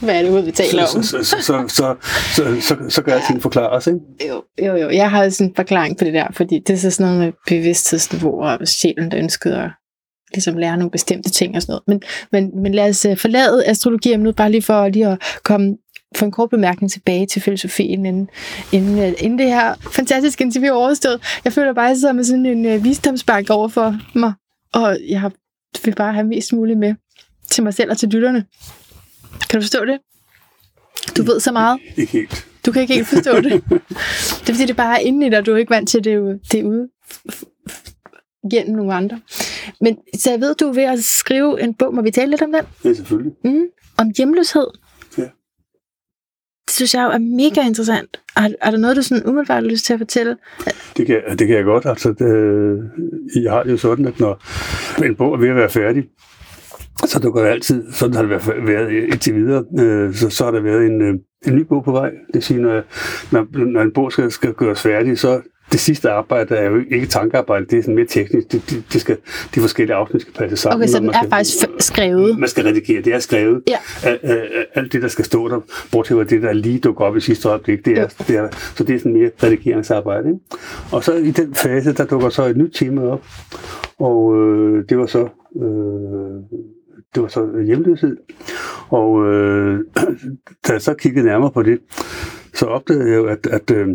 Hvad er det, vi taler så, om? så, så, så, så, så, så, så gør alting forklares. Ikke? Jo, jo, jo. Jeg har sådan en forklaring på det der, fordi det er så sådan noget med bevidsthedsniveau og sjælen, der ønskede at ligesom lære nogle bestemte ting og sådan noget. Men, men, men lad os øh, forlade astrologiemnet, bare lige for lige at komme få en kort bemærkning tilbage til filosofien, inden, inden, øh, inden det her fantastiske interview er overstået. Jeg føler bare, at jeg sidder med sådan en øh, visdomsbank over for mig, og jeg har, vil bare have mest muligt med til mig selv og til lytterne. Kan du forstå det? Du ved så meget. Ikke helt. Du kan ikke helt forstå det. Det er fordi, det bare er inde i dig, du er ikke vant til det, det er ude gennem nogle andre. Men så jeg ved, du er ved at skrive en bog. Må vi tale lidt om den? Ja, selvfølgelig. Mm. Om hjemløshed. Det synes jeg jo er mega interessant. Er, er der noget, du sådan umiddelbart har lyst til at fortælle? Det kan, det kan jeg godt. Altså, det, øh, jeg har det jo sådan, at når en bog er ved at være færdig, så dukker der altid, sådan har det været- været indtil videre, øh, så, så har der været en, øh, en ny bog på vej. Det vil sige, når, når, når en bog skal, skal gøres færdig, så det sidste arbejde er jo ikke tankearbejde, det er sådan mere teknisk. Det, det, det skal, de forskellige afsnit skal passe sammen. Okay, så den man er skal- faktisk skrevet. Man skal redigere, det er skrevet. Ja. Al- al- Alt det, der skal stå der, bortset fra det, der lige dukker op i sidste øjeblik, det er, Jo. det er, så det er sådan mere redigeringsarbejde. Ikke? Og så i den fase, der dukker så et nyt tema op, og øh, det var så øh, det var så hjemløshed. Og øh, da jeg så kiggede nærmere på det, så opdagede jeg jo, at, at øh,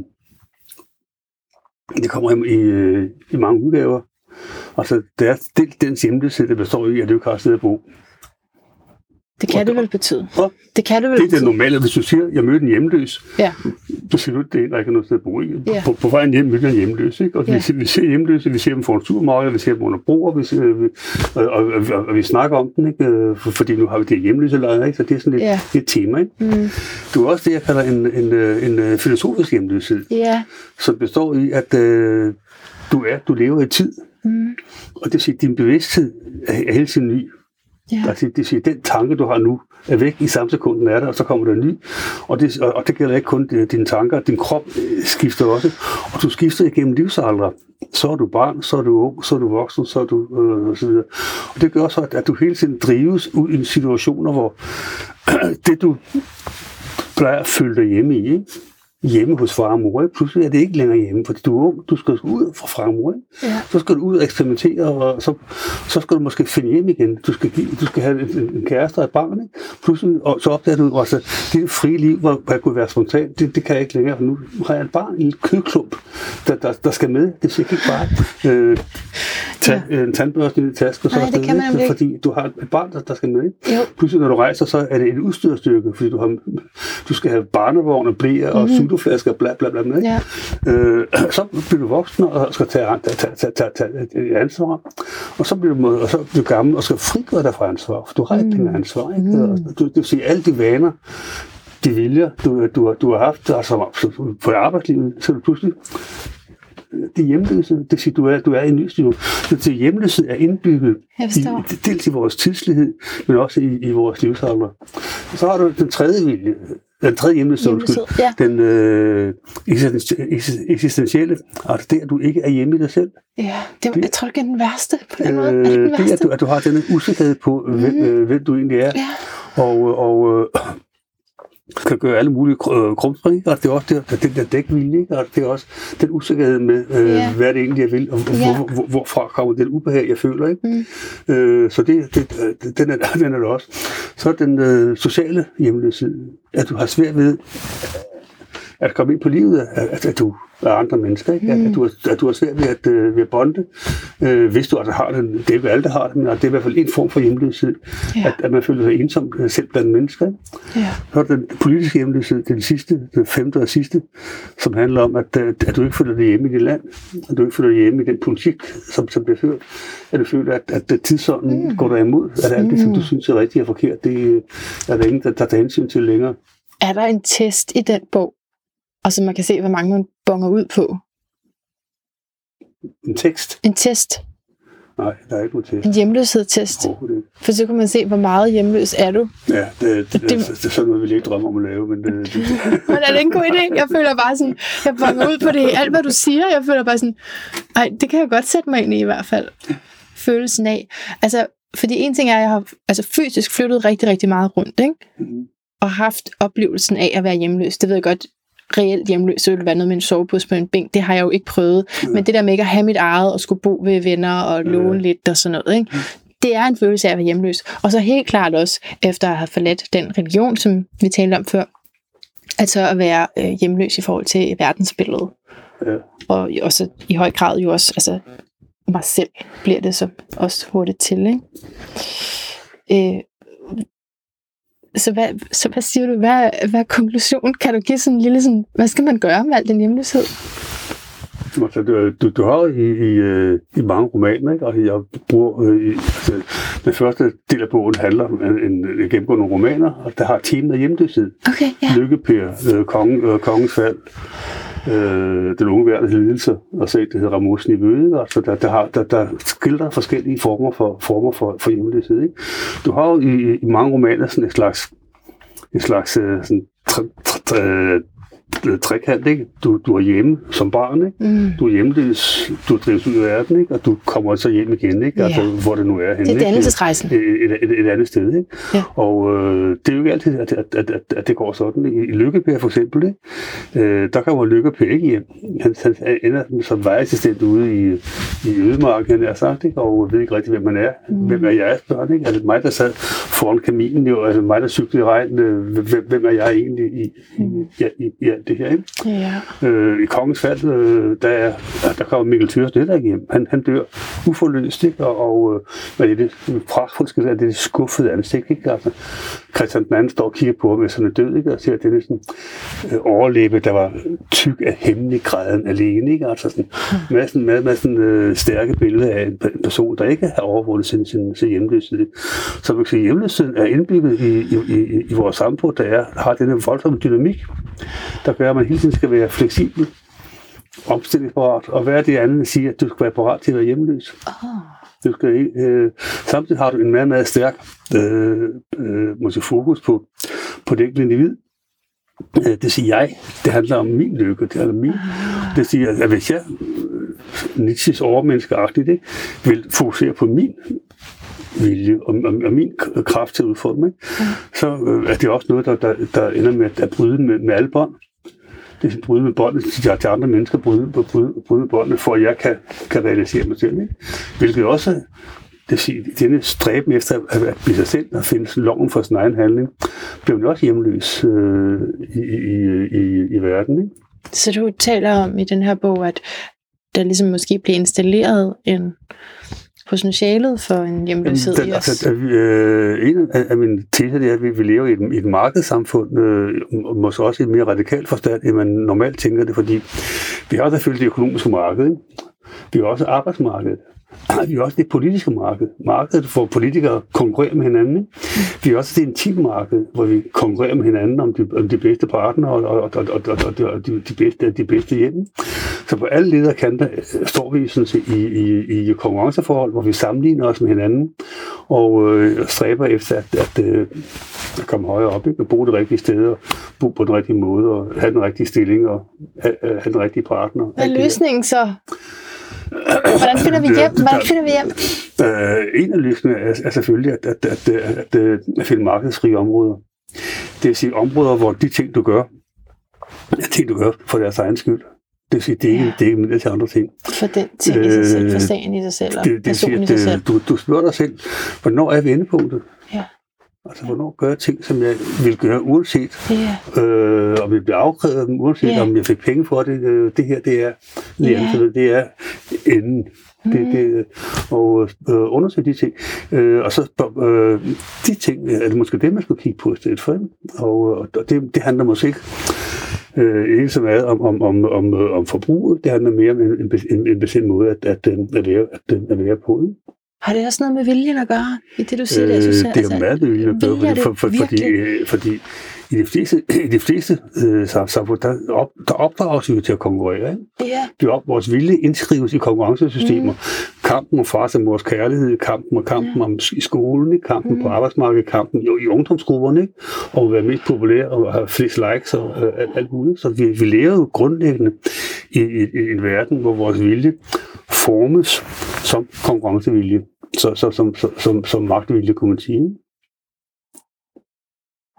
det kommer i, i, i mange udgaver. Altså, det er dels den hjemløshed, der består i, at du ikke har et sted at bo. Det kan det vel betyde. Hvad? Det kan det vel Det er det betyde. normale, hvis du siger, jeg mødte en hjemløs, Ja. så siger du, det er der ikke er noget sted at bo i. Ja. På, på vejen hjem mødte jeg en hjemløs, ikke? Og Ja. vi, ser, vi ser hjemløse, vi ser dem for en supermarked, vi ser dem under broer, vi ser, vi, og, og, og, og, vi snakker om den, ikke? Øh, For, fordi nu har vi det hjemløse lejre, ikke? Så det er sådan lidt, Ja. et tema, ikke? Mm. Du er også det, jeg kalder en, en, øh, en, en filosofisk hjemløshed, Ja. som består i, at øh, du er, du lever i tid, Mm. og det vil sige, at din bevidsthed er, er hele tiden ny. Ja. Altså, det siger, den tanke, du har nu, er væk i samme sekund, den er der, og så kommer der en ny. Og det, og, og det gælder ikke kun dine tanker, din krop øh, skifter også. Og du skifter igennem livsaldre. Så er du barn, så er du ung, så er du voksen, så er du øh, og så videre. Og det gør så, at, at du hele tiden drives ud i situationer, hvor det du plejer at føle dig hjemme i, ikke? Hjemme hos far og mor, ikke? pludselig er det ikke længere hjemme, fordi du er ung, du skal ud fra far og mor. Ikke? Ja. Så skal du ud og eksperimentere, og så, så skal du måske finde hjem igen. Du skal, give, du skal have en, en kæreste og et barn. Ikke? Pludselig, og så opdager du, at det frie liv, hvor jeg kunne være spontan, det, det kan jeg ikke længere, for nu har jeg et barn, en kødklump, der, der, der skal med. Det skal ikke bare øh, tage ja. en tandbørste i tasken, og så Nej, det kan man ikke? fordi du har et barn, der, der skal med. Ikke? Jo. Pludselig, når du rejser, så er det en udstyrstyrke, fordi du, har, du skal have barnevogn og blæer og Sudoflasker og bla bla bla. bla? Ja. Øh, så bliver du voksen og skal tage, tage, tage, tage, tage ansvar. Og så bliver du, og så bliver du gammel og skal frigøre dig fra ansvar, for du har ikke længere ansvar. Ikke? Mm. Og Du, det vil sige, alle de vaner, de viljer, du, du, du har haft altså, på arbejdslivet, så du pludselig det er hjemløse. Det vil sige, du er, du er i en ny situation. Så det hjemløse er indbygget i, dels i vores tidslighed, men også i, i vores livsalder. Så har du den tredje vilje, den tredje hjemløse, undskyld, Hjemløshed, ja. den øh, eksisten- eksis- eksistentielle, altså det, at du ikke er hjemme i dig selv. Ja, det, jeg tror, det er den værste på den måde. Det Øh, den det, at værste? du, at du har denne usikkerhed på, mm. hvem, øh, hvem du egentlig er, Ja. og, og øh, kan gøre alle mulige øh, krumspring, og det er også det, den der dækvilje, ikke? og det er også den usikkerhed med, øh, Ja. hvad det egentlig jeg vil, og hvor, Ja. hvor, hvor, hvorfra kommer den ubehag, jeg føler. Ikke? Mm. Øh, så det, det, øh, den, er, den er der også. Så er den øh, sociale hjemløshed, at du har svært ved at komme ind på livet, at, at, du er andre mennesker, ikke? At, at, du, har, at du har svært ved at, øh, ved at bonde, øh, hvis du altså har det, det er ikke alle, der har det, men det er i hvert fald en form for hjemløshed, ja. at, at man føler sig ensom øh, selv blandt mennesker. Ikke? Ja. Så er den politiske hjemløshed, den sidste, den femte og sidste, som handler om, at, at, at du ikke føler dig hjemme i dit land, at du ikke føler dig hjemme i den politik, som, som bliver ført, at du føler, at, at tidsånden mm. går dig imod, at alt det, som du synes er rigtigt og forkert, det er der ingen, der, der tager hensyn til længere. Er der en test i den bog, og så man kan se, hvor mange man bonger ud på? En tekst? En test. Nej, der er ikke nogen test. En hjemløshedstest. For så kan man se, hvor meget hjemløs er du. Ja, det, det, det, Det- det, er sådan noget, vi ikke drømme om at lave, men det, det, Men er det en god idé? Jeg føler bare sådan, jeg bonger ud på det alt, hvad du siger. Jeg føler bare sådan, ej, det kan jeg godt sætte mig ind i i hvert fald. Følelsen af. Altså, fordi en ting er, at jeg har altså, fysisk flyttet rigtig, rigtig meget rundt, ikke? Mhm. og haft oplevelsen af at være hjemløs. Det ved jeg godt, reelt hjemløs, så ville være noget med en sovepose på en bænk. Det har jeg jo ikke prøvet. Men det der med ikke at have mit eget, og skulle bo ved venner og låne lidt og sådan noget, ikke? det er en følelse af at være hjemløs. Og så helt klart også, efter at have forladt den religion, som vi talte om før, at så at være øh, hjemløs i forhold til verdensbilledet. ja. Og også i høj grad jo også, altså mig selv bliver det så også hurtigt til. Ikke? Øh, så, hvad, så hvad siger du? Hvad, hvad er konklusionen? Kan du give sådan en lille sådan, hvad skal man gøre med al den hjemløshed? Altså, du, du, du har i, i, øh, i mange romaner, ikke? og jeg bruger, øh, i, altså, den første del af bogen handler om en, en, en gennemgå nogle romaner, og der har temaet hjemløshed. Okay, ja. Lykkepær, øh, kongen, øh, kongens fald, øh, den unge verdens lidelse, og set, det hedder Ramusen i altså der, der, har, der, der skildrer forskellige former for, former for, for hjemløshed. Ikke? Du har jo i, i mange romaner sådan et slags, en slags øh, sådan, tr, tr, tr, trekant, ikke? Du, du er hjemme som barn, ikke? Mm. Du er hjemløs, du drives ud i verden, ikke? Og du kommer så hjem igen, ikke? Altså, Ja. hvor det nu er henne. Det er dannelsesrejsen. et, et, et, et andet sted. Ikke? Ja. Og øh, det er jo ikke altid, at, at, at, at, at det går sådan. I, Lykkepær for eksempel, ikke? Øh, der kommer Lykkepær ikke hjem. Han, han ender som vejassistent ude i, i ødemarken, han er sagt, ikke? og ved ikke rigtig, hvem man er. Mm. Hvem er jeg, spørger ikke? Det mig, der sad foran kaminen, jo? Det mig, der cyklede i regn? Øh, Hvem, hvem er jeg egentlig i, i, i, i, i alt det her? Ikke? Ja. Øh, I Kongens Fald, øh, der, er, der kommer Mikkel Thyrs heller ikke hjem. Han, han dør uforløst, ikke? Og, og øh, er det, det pragtfuldt skal det er det skuffede ansigt, ikke? Altså, Christian den anden står og kigger på ham, hvis han er død, ikke? Og siger, at det er sådan øh, overlæbe, der var tyk af hemmelig græden alene, ikke? Altså sådan, sådan, med, med sådan øh, stærke billeder af en pe- person, der ikke har overvundet sin, sin, sin hjemløshed. Så man kan sige, at hjemløsheden er indbygget i, i, i, i vores samfund, der er, har denne voldsomme dynamik, der gør, at man hele tiden skal være fleksibel, omstillingsparat, og hvad er det andet, siger, at du skal være parat til at være hjemløs. Oh. Du skal, ikke- øh, samtidig har du en meget, meget stærk øh, øh, måske fokus på, på det enkelte individ. Øh, det siger jeg. Det handler om min lykke. Det handler om min. Det siger, at hvis jeg, øh, Nietzsches overmenneskeagtigt, ikke, vil fokusere på min vilje og, og, og min kraft til at udfordre mig, så øh, er det også noget, der, der, der ender med at, at bryde med, med alle bånd. Det bryde med båndet til, til andre mennesker, bryde, bryde, bryde med båndet, for at jeg kan, kan realisere mig selv. Ikke? Hvilket også, det vil sige, denne stræben efter at, at blive sig selv og finde loven for sin egen handling, blev jo også hjemløs øh, i, i, i, i verden. Ikke? Så du taler om i den her bog, at der ligesom måske bliver installeret en potentialet for en hjemløshed den, i os. altså, vi, øh, en af, af mine teser det er, at vi, vi lever i et, et markedssamfund, øh, måske også i et mere radikalt forstand, end man normalt tænker det, fordi vi har selvfølgelig det økonomiske marked, ikke? vi har også arbejdsmarkedet, vi har også det politiske marked, markedet hvor politikere konkurrerer med hinanden. Ikke? Vi har også det intime marked, hvor vi konkurrerer med hinanden om de, om de bedste partnere og, og, og, og, og, og, og de, de, bedste, de bedste hjem. Så på alle ledere kanter øh, står vi sådan set i, i, i konkurrenceforhold, hvor vi sammenligner os med hinanden og øh, stræber efter at, at, øh, at komme højere op, ikke? at bo det rigtige sted, og bo på den rigtige måde, og have den rigtige stilling, og have, have den rigtige partner. Hvad er løsningen så? Hvordan finder vi hjem? Hvordan finder vi hjem? Øh, en af løsningerne er, er selvfølgelig at, at, at, at, at, at finde markedsfrie områder. Det vil sige områder, hvor de ting, du gør, er ting, du gør for deres egen skyld. Det vil sige, det er ikke, Ja. det er ikke midler til andre ting. For den ting i sig selv, for Øh, sagen i sig selv, og Det, det vil sige, personen i sig at selv. øh, du, du spørger dig selv, hvornår er vendepunktet? Altså, hvornår gør jeg ting, som jeg vil gøre, uanset Ja. øh, om jeg bliver afkrævet af dem, uanset Ja. om jeg fik penge for det. Øh, det her, det er, lige Ja. yeah. det er enden. Det, Mm. det, og øh, undersøge de ting. Øh, og så øh, de ting, er det måske det, man skulle kigge på i stedet for. ikke? Og, og det, det handler måske ikke, øh, ikke så meget om, om, om, om, øh, om forbruget. Det handler mere om en, en, en, bestemt måde at, at, øh, at, være, at, at være på. Ikke? Har det også noget med viljen at gøre, i det du siger? det, jeg synes, Øh, det er jo meget nødvendigt at gøre, fordi, for, for, fordi, øh, fordi i de fleste, i de fleste øh, sam- samfund, der, op, der opdrages jo til at konkurrere. Ikke? Ja, Det er op, vores vilje indskrives i konkurrencesystemer. Mm. Kampen om fars og mors kærlighed, kampen og kampen om i skolen, ikke? kampen mm. på arbejdsmarkedet, kampen jo, i ungdomsgrupperne, ikke? og at være mest populær og have flest likes og øh, alt, alt muligt. Så vi, vi lever jo grundlæggende i, i, i en verden, hvor vores vilje formes som konkurrencevilje, så, så, som, som, som, som magtvilje, kunne man sige.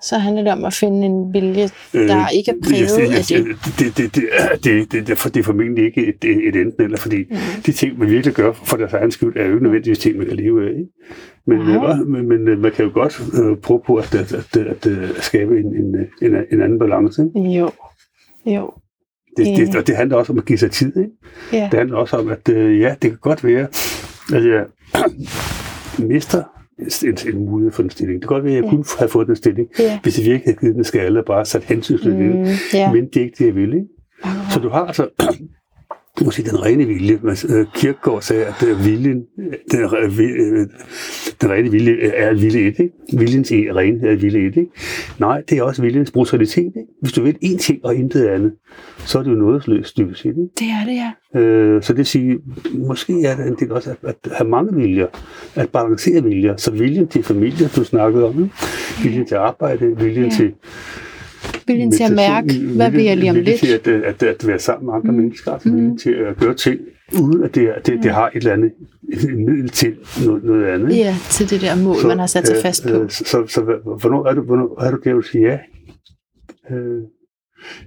Så handler det om at finde en vilje, der Øh, ikke er præget af det. Det, det, det, det, det, det, for det er formentlig ikke et, et enten eller, fordi Mm. de ting, man virkelig gør for deres egen skyld, er jo ikke nødvendigvis ting, man kan leve af. Ikke? Men, Nej. øh, men, men øh, man kan jo godt øh, prøve på at, at, at, at, at skabe en, en, en, en anden balance. Ikke? Jo, jo. Det, det, og det handler også om at give sig tid. Ikke? Ja. Det handler også om, at øh, ja, det kan godt være, at jeg mister en, en mulighed for en stilling. Det kan godt være, at jeg Ja. kunne have fået den stilling, Ja. hvis jeg virkelig havde givet den skalle og bare sat hensynsløst mm. Mm, ja. Men det er ikke det, jeg vil. Ikke? Så du har altså måske den rene vilje. Men, øh, Kierkegaard sagde, at øh, viljen, den, øh, den rene vilje er vilje et. Ikke? Viljens e- ren er vilje et. Ikke? Nej, det er også viljens brutalitet. Ikke? Hvis du vil én ting og intet andet, så er det jo nådesløst, dybest set. Ikke? Det er det, ja. Øh, så det vil sige, måske er det en del også at, at have mange viljer, at balancere viljer. Så viljen til familie, du snakkede om, ikke? viljen til arbejde, viljen Ja. til Viljen til at mærke, hvad vil jeg lige om lidt? til at, at, at være sammen med andre Mm. mm. mennesker, altså Mm. til at gøre ting, uden at det, det, det har et eller andet et middel til noget, noget andet. ikke? Ja, til det der mål, man har sat sig fast på. Øh, så, så, så hvornår er du, hvornår er du der, at sige ja? Øh,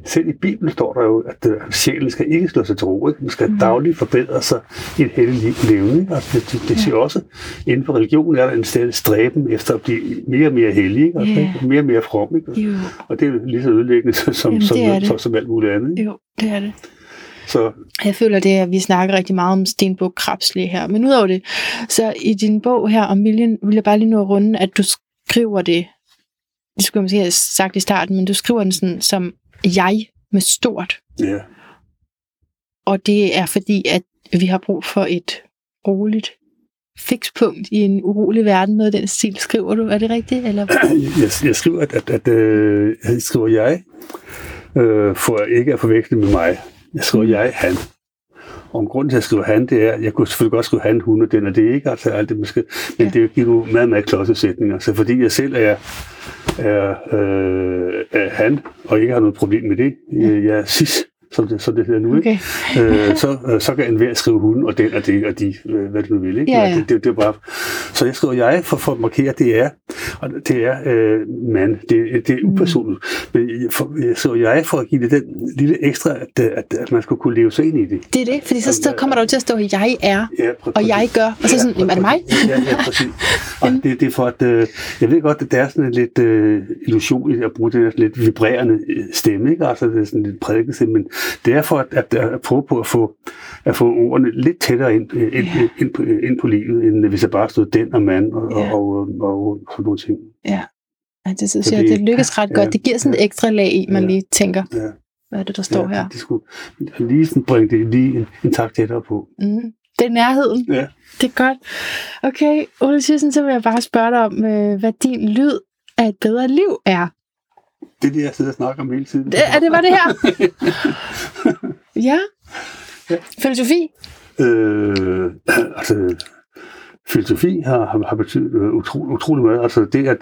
selv i Bibelen står der jo, at øh, sjælen skal ikke slå sig til ro. Ikke? Man skal mm. dagligt forbedre sig i et heldigt liv. Ikke? Altså, det, det, det siger også, inden for religion er der en stadig stræben efter at blive mere og mere hellig. Ikke? Altså, ikke? Mere og mere from. Ikke? Jo, Og det er lige så ødelæggende som, Jamen, som, det det. som, som alt muligt andet. Ikke? jo, det er det. Så Jeg føler det, at vi snakker rigtig meget om Stenbog Krabslige her. Men udover det, så i din bog her om viljen, vil jeg bare lige nå at runde, at du skriver det, det skulle jeg måske have sagt i starten, men du skriver den sådan som jeg med stort. ja, Og det er fordi, at vi har brug for et roligt fikspunkt i en urolig verden. Noget den stil skriver du. Er det rigtigt? Eller? jeg, jeg skriver, at, at, at øh, jeg skriver jeg, øh, for ikke at forveksle med mig. Jeg skriver Mm. jeg, han. Og grunden til, at jeg skriver han, det er, jeg kunne selvfølgelig godt skrive han, hun og den og det, ikke? Altså alt det, man skal, men Ja. det giver nogle meget, meget klodse sætninger. Så fordi jeg selv er, er, øh, er han, og ikke har noget problem med det, jeg er cis, som det, som det hedder nu, ikke? Okay. øh, så, øh, så kan enhver skrive hun og den og det og de, øh, hvad du nu vil. Ikke? Ja, ja. Det, det, det er bare, så jeg skriver jeg for, for at markere, det er, og det er øh, mand, det, det er Mm. upersonligt. Men jeg, for, jeg skriver jeg for at give det den lille ekstra, at, at, at man skulle kunne leve sig ind i det. Det er det, fordi så stå, kommer der jo til at stå, at jeg er, Ja, pr- og jeg gør. Og så sådan, jamen, er det mig? Ja, ja, præcis. Og det, det er for, at øh, jeg ved godt, at der er sådan en lidt øh, illusion at bruge den lidt vibrerende øh, stemme, ikke? Altså, det er sådan lidt prædikelse, men det er for at, at, at prøve på at få, at få ordene lidt tættere ind, øh, ind, Ja. ind, ind, på, ind på livet, end hvis jeg bare stod den og mand og, Ja. og, og, og, og sådan nogle ting. Ja, det synes Så jeg, det- lykkes ret ja, godt. Det giver sådan et ja. ekstra lag i, man Ja. lige tænker, Ja. hvad er det, der står her? Det, det skulle lige sådan bringe det lige en, en tak tættere på. Mm. Det er nærheden. Ja. Det er godt. Okay, Ole Thyssen, så vil jeg bare spørge dig om, øh, hvad din lyd af et bedre liv er. Det er det, jeg sidder og snakker om hele tiden. Det, er det, var det her? ja. Ja. Filosofi? Øh, altså, filosofi har, har, har betydet øh, utro, utrolig meget. Altså det at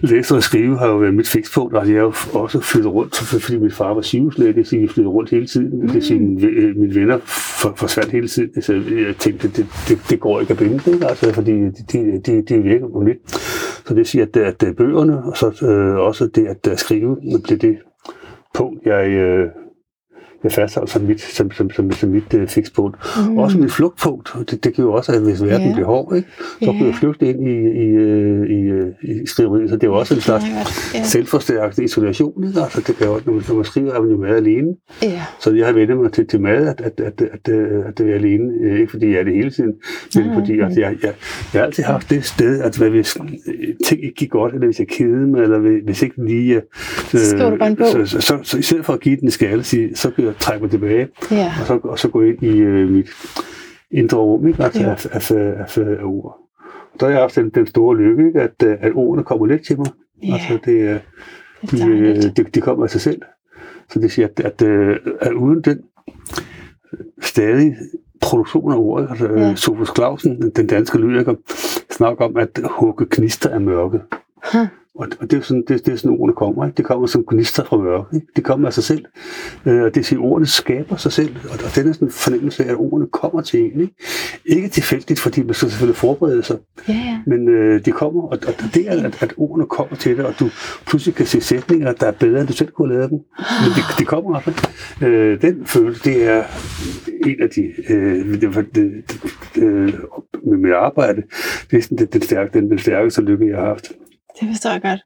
læse og skrive har jo været mit fikspunkt. Altså jeg har jo også flyttet rundt, fordi min far var sygehuslæge, det at jeg flyttede rundt hele tiden. Det vil sige, mine, øh, mine venner for, forsvandt hele tiden. Så jeg tænkte, det, det, det går ikke at binde det, altså, fordi de, de, de, virker på lidt. Så det vil sige, at, at, at bøgerne, og så øh, også det at, at skrive, blev det punkt, jeg, øh, bliver fastholdt som mit, som, som, som, som mit uh, fikspunkt. Mm. Også mit flugtpunkt. Det, det kan jo også, at hvis verden yeah. bliver hård, ikke, så yeah. kan jeg flygte ind i, i, i, i skriveriet. Så det er jo også en slags yeah. selvforstærkende isolation. Ikke? Altså, det kan jo, når, man, når man skriver, er man jo meget alene. Yeah. Så jeg har vendt mig til, til mad, at, at, at, at, at, at det er alene. Ikke fordi jeg er det hele tiden, men mm. fordi at jeg, jeg, jeg har altid haft det sted, at hvad hvis ting ikke gik godt, eller hvis jeg kedede mig, eller hvis ikke lige... Øh, så du bare en bog. Så, så, så, så, i stedet for at give den en skala, så kan jeg trække mig tilbage, ja. og, så, og så gå ind i øh, mit indre rum, ikke? Altså, ja. af, af, af, af, ord. Og der har jeg haft den, den store lykke, ikke? At, øh, at ordene kommer lidt til mig. Ja. Altså, det, øh, det, de, øh, de, de kommer af sig selv. Så det siger, at, at, at, at uden den stadig produktion af ordet, altså ja. Sofus Clausen, den danske lyriker, snakker om at hugge knister af mørket. Huh. Og, og det er sådan, det, det er sådan ordene kommer. Ikke? Det kommer som gnister fra mørke. Ikke? Det kommer af sig selv. Øh, og det siger, ordene skaber sig selv. Og, og den er sådan en fornemmelse af, at ordene kommer til en. Ikke, ikke tilfældigt, fordi man skal selvfølgelig forberede sig. Ja, ja. Men øh, de kommer, og, og det er, at, at ordene kommer til dig, og du pludselig kan se sætninger, der er bedre, end du selv kunne have lavet dem. Men de, de kommer altså. Øh, den følelse, det er en af de... Øh, det, det, det, øh, med mit arbejde, det er sådan, det, den, stærke, den, den stærkeste lykke, jeg har haft. Det forstår jeg godt.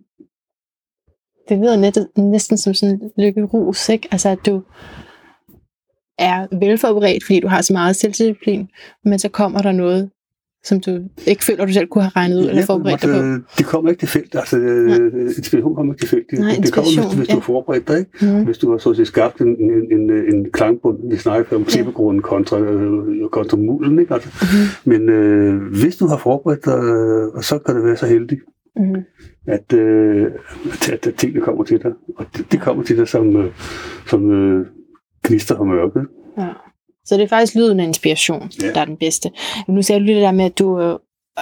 Det lyder net, næsten som sådan en lykkerus, ikke? Altså, at du er velforberedt, fordi du har så meget selvdisciplin, men så kommer der noget, som du ikke føler, du selv kunne have regnet ud ja, eller forberedt dig på? Det kommer ikke tilfældigt. Altså, ja. inspiration kommer ikke tilfældigt. Nej, det kommer, hvis, hvis ja. du har forberedt dig. Ikke? Mm. Hvis du har så skabt en, en, en, en klangbund, vi snakker om klippegrunden kontra, øh, kontra mulen. Ikke? Altså, mm. Men øh, hvis du har forberedt dig, øh, så kan det være så heldig, mm. at, øh, at, at tingene kommer til dig. Og det, det kommer til dig som, øh, som øh, gnister og mørke. Ja. Så det er faktisk lyden af inspiration, ja. der er den bedste. Nu sagde du lige det der med, at du, øh,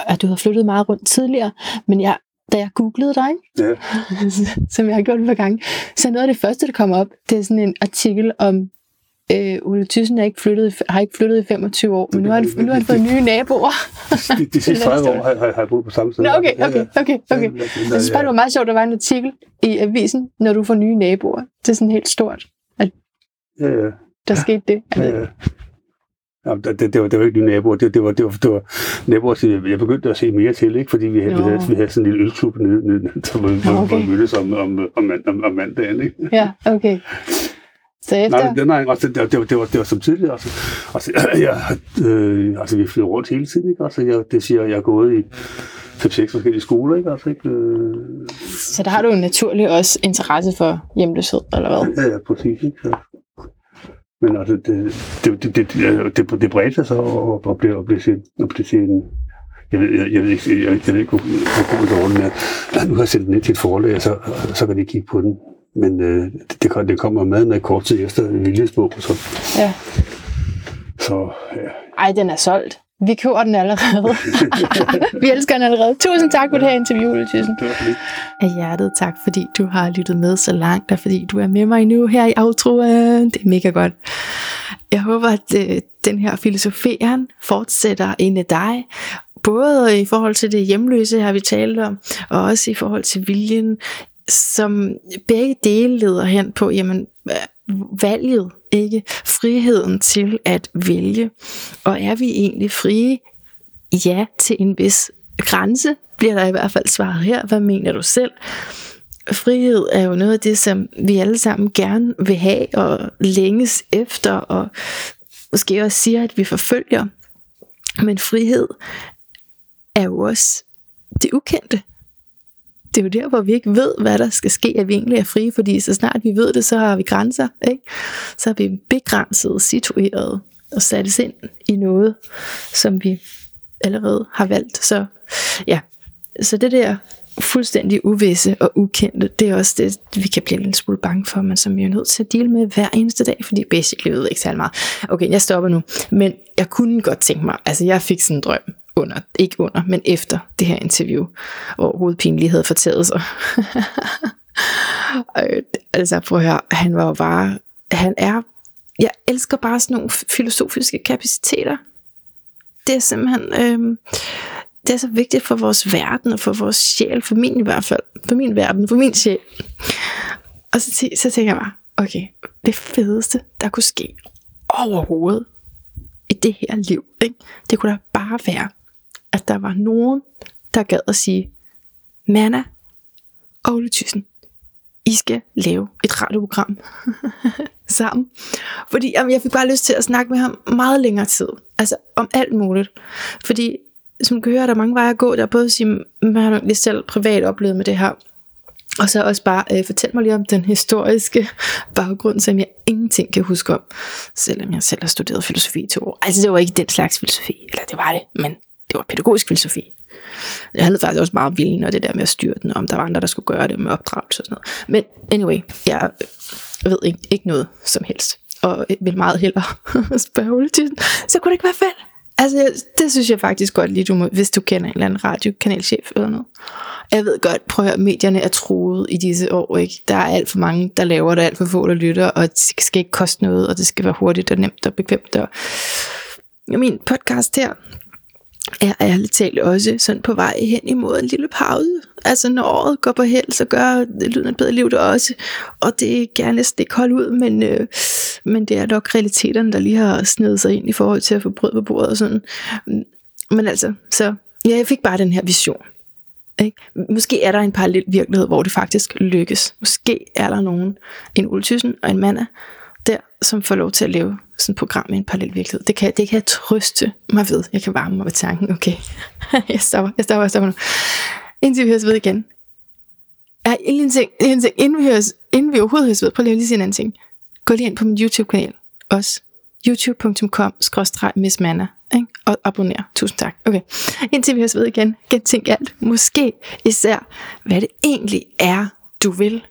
at du har flyttet meget rundt tidligere, men jeg, da jeg googlede dig, ja. som jeg har gjort et par gange, så noget af det første, der kommer op, det er sådan en artikel om øh, Ole Thyssen er ikke flyttet, har ikke flyttet i 25 år, men nu har han, nu har han fået nye naboer. de, de sidste 30 år har, har, har jeg boet på samme sted. Nå, okay, okay, okay. okay. Jeg synes bare, det var meget sjovt, der var en artikel i avisen, når du får nye naboer. Det er sådan helt stort, at ja, ja. der skete det. Ja, ja. Ja, det, det, var, det var ikke nye naboer, det, det, var, det, var, det var naboer, som jeg begyndte at se mere til, ikke? fordi vi havde, vi havde, vi havde sådan en lille ølklub nede, nede, nede hvor, okay. mødtes om, om, om, om, om mandagen. Ikke? Ja, okay. Så efter... Nej, det, nej altså, det, det, det, var, det var som tidligere. Altså, altså, jeg, øh, altså vi flytter rundt hele tiden. Ikke? Altså, jeg, det siger, jeg er gået i fem-seks forskellige skoler. Ikke? Altså, ikke, øh... Så der har du naturligt også interesse for hjemløshed, eller hvad? Ja, ja, præcis. Ikke? Så. Men altså, det, det, det, det, det, det bredte sig så og, og blev, og blev, set, og blev set en, jeg ved, jeg, jeg ved ikke, jeg, jeg ved ikke, hvor, god det er. Nu har jeg sendt den ind til et forlag, så, så kan de kigge på den. Men øh, det, det kommer meget, med kort tid efter Viljes bog. Så. Ja. Så, ja. Ej, den er solgt. Vi køber den allerede. vi elsker den allerede. Tusind tak for det her interview, Tusind. Af hjertet tak, fordi du har lyttet med så langt, og fordi du er med mig nu her i outroen. Det er mega godt. Jeg håber, at øh, den her filosoferen fortsætter inde i dig, både i forhold til det hjemløse, har vi talt om, og også i forhold til viljen som begge dele leder hen på, jamen, valget, ikke friheden til at vælge. Og er vi egentlig frie? Ja, til en vis grænse, bliver der i hvert fald svaret her. Hvad mener du selv? Frihed er jo noget af det, som vi alle sammen gerne vil have og længes efter, og måske også siger, at vi forfølger. Men frihed er jo også det ukendte det er jo der, hvor vi ikke ved, hvad der skal ske, at vi egentlig er frie, fordi så snart vi ved det, så har vi grænser, ikke? Så er vi begrænset, situeret og sat ind i noget, som vi allerede har valgt. Så ja, så det der fuldstændig uvisse og ukendte, det er også det, vi kan blive en smule bange for, men som vi er nødt til at dele med hver eneste dag, fordi basically ved ikke særlig meget. Okay, jeg stopper nu, men jeg kunne godt tænke mig, altså jeg fik sådan en drøm, under, ikke under, men efter det her interview, hvor hovedpinlig havde fortalt sig. Øh, altså prøv at høre, han var jo bare, han er, jeg elsker bare sådan nogle filosofiske kapaciteter. Det er simpelthen, øh, det er så vigtigt for vores verden og for vores sjæl, for min i hvert fald, for min verden, for min sjæl. Og så, så tænker jeg bare, okay, det fedeste, der kunne ske overhovedet i det her liv, ikke? det kunne da bare være, at der var nogen, der gad at sige, Manna og Ole Thyssen, I skal lave et radioprogram sammen. Fordi jamen, jeg fik bare lyst til at snakke med ham meget længere tid. Altså om alt muligt. Fordi som du kan høre, der er mange veje at gå. Der er både at sige, hvad har du selv privat oplevet med det her. Og så også bare øh, fortæl mig lige om den historiske baggrund, som jeg ingenting kan huske om. Selvom jeg selv har studeret filosofi i to år. Altså det var ikke den slags filosofi. Eller det var det, men det var pædagogisk filosofi. Det handlede faktisk også meget om viljen og det der med at styre den, og om der var andre, der skulle gøre det med opdragelse og sådan noget. Men anyway, jeg ved ikke, ikke noget som helst. Og vil meget hellere spørge Ole så kunne det ikke være fedt. Altså, det synes jeg faktisk godt lige, du må, hvis du kender en eller anden radiokanalchef eller noget. Jeg ved godt, prøv at høre, medierne er truet i disse år, ikke? Der er alt for mange, der laver det, alt for få, der lytter, og det skal ikke koste noget, og det skal være hurtigt og nemt og bekvemt. Og min podcast her, er ærligt talt også sådan på vej hen imod en lille pause. Altså når året går på held, så gør lyden et bedre liv det også. Og det kan jeg næsten ikke holde ud, men, øh, men det er nok realiteterne, der lige har snedet sig ind i forhold til at få brød på bordet og sådan. Men altså, så ja, jeg fik bare den her vision. Ikke? Måske er der en parallel virkelighed, hvor det faktisk lykkes. Måske er der nogen, en Ole Thyssen og en mand, der, som får lov til at lave sådan et program i en parallel virkelighed. Det kan, det kan jeg trøste mig ved. Jeg kan varme mig ved tanken. Okay, jeg stopper, jeg stopper, jeg stopper nu. Indtil vi høres ved igen. Ja, en ting, en ting, inden vi, høres, inden vi overhovedet høres ved, prøv lige at sige en anden ting. Gå lige ind på min YouTube-kanal også. youtube.com missmanna og abonner. Tusind tak. Okay. Indtil vi høres ved igen, gentænk alt. Måske især, hvad det egentlig er, du vil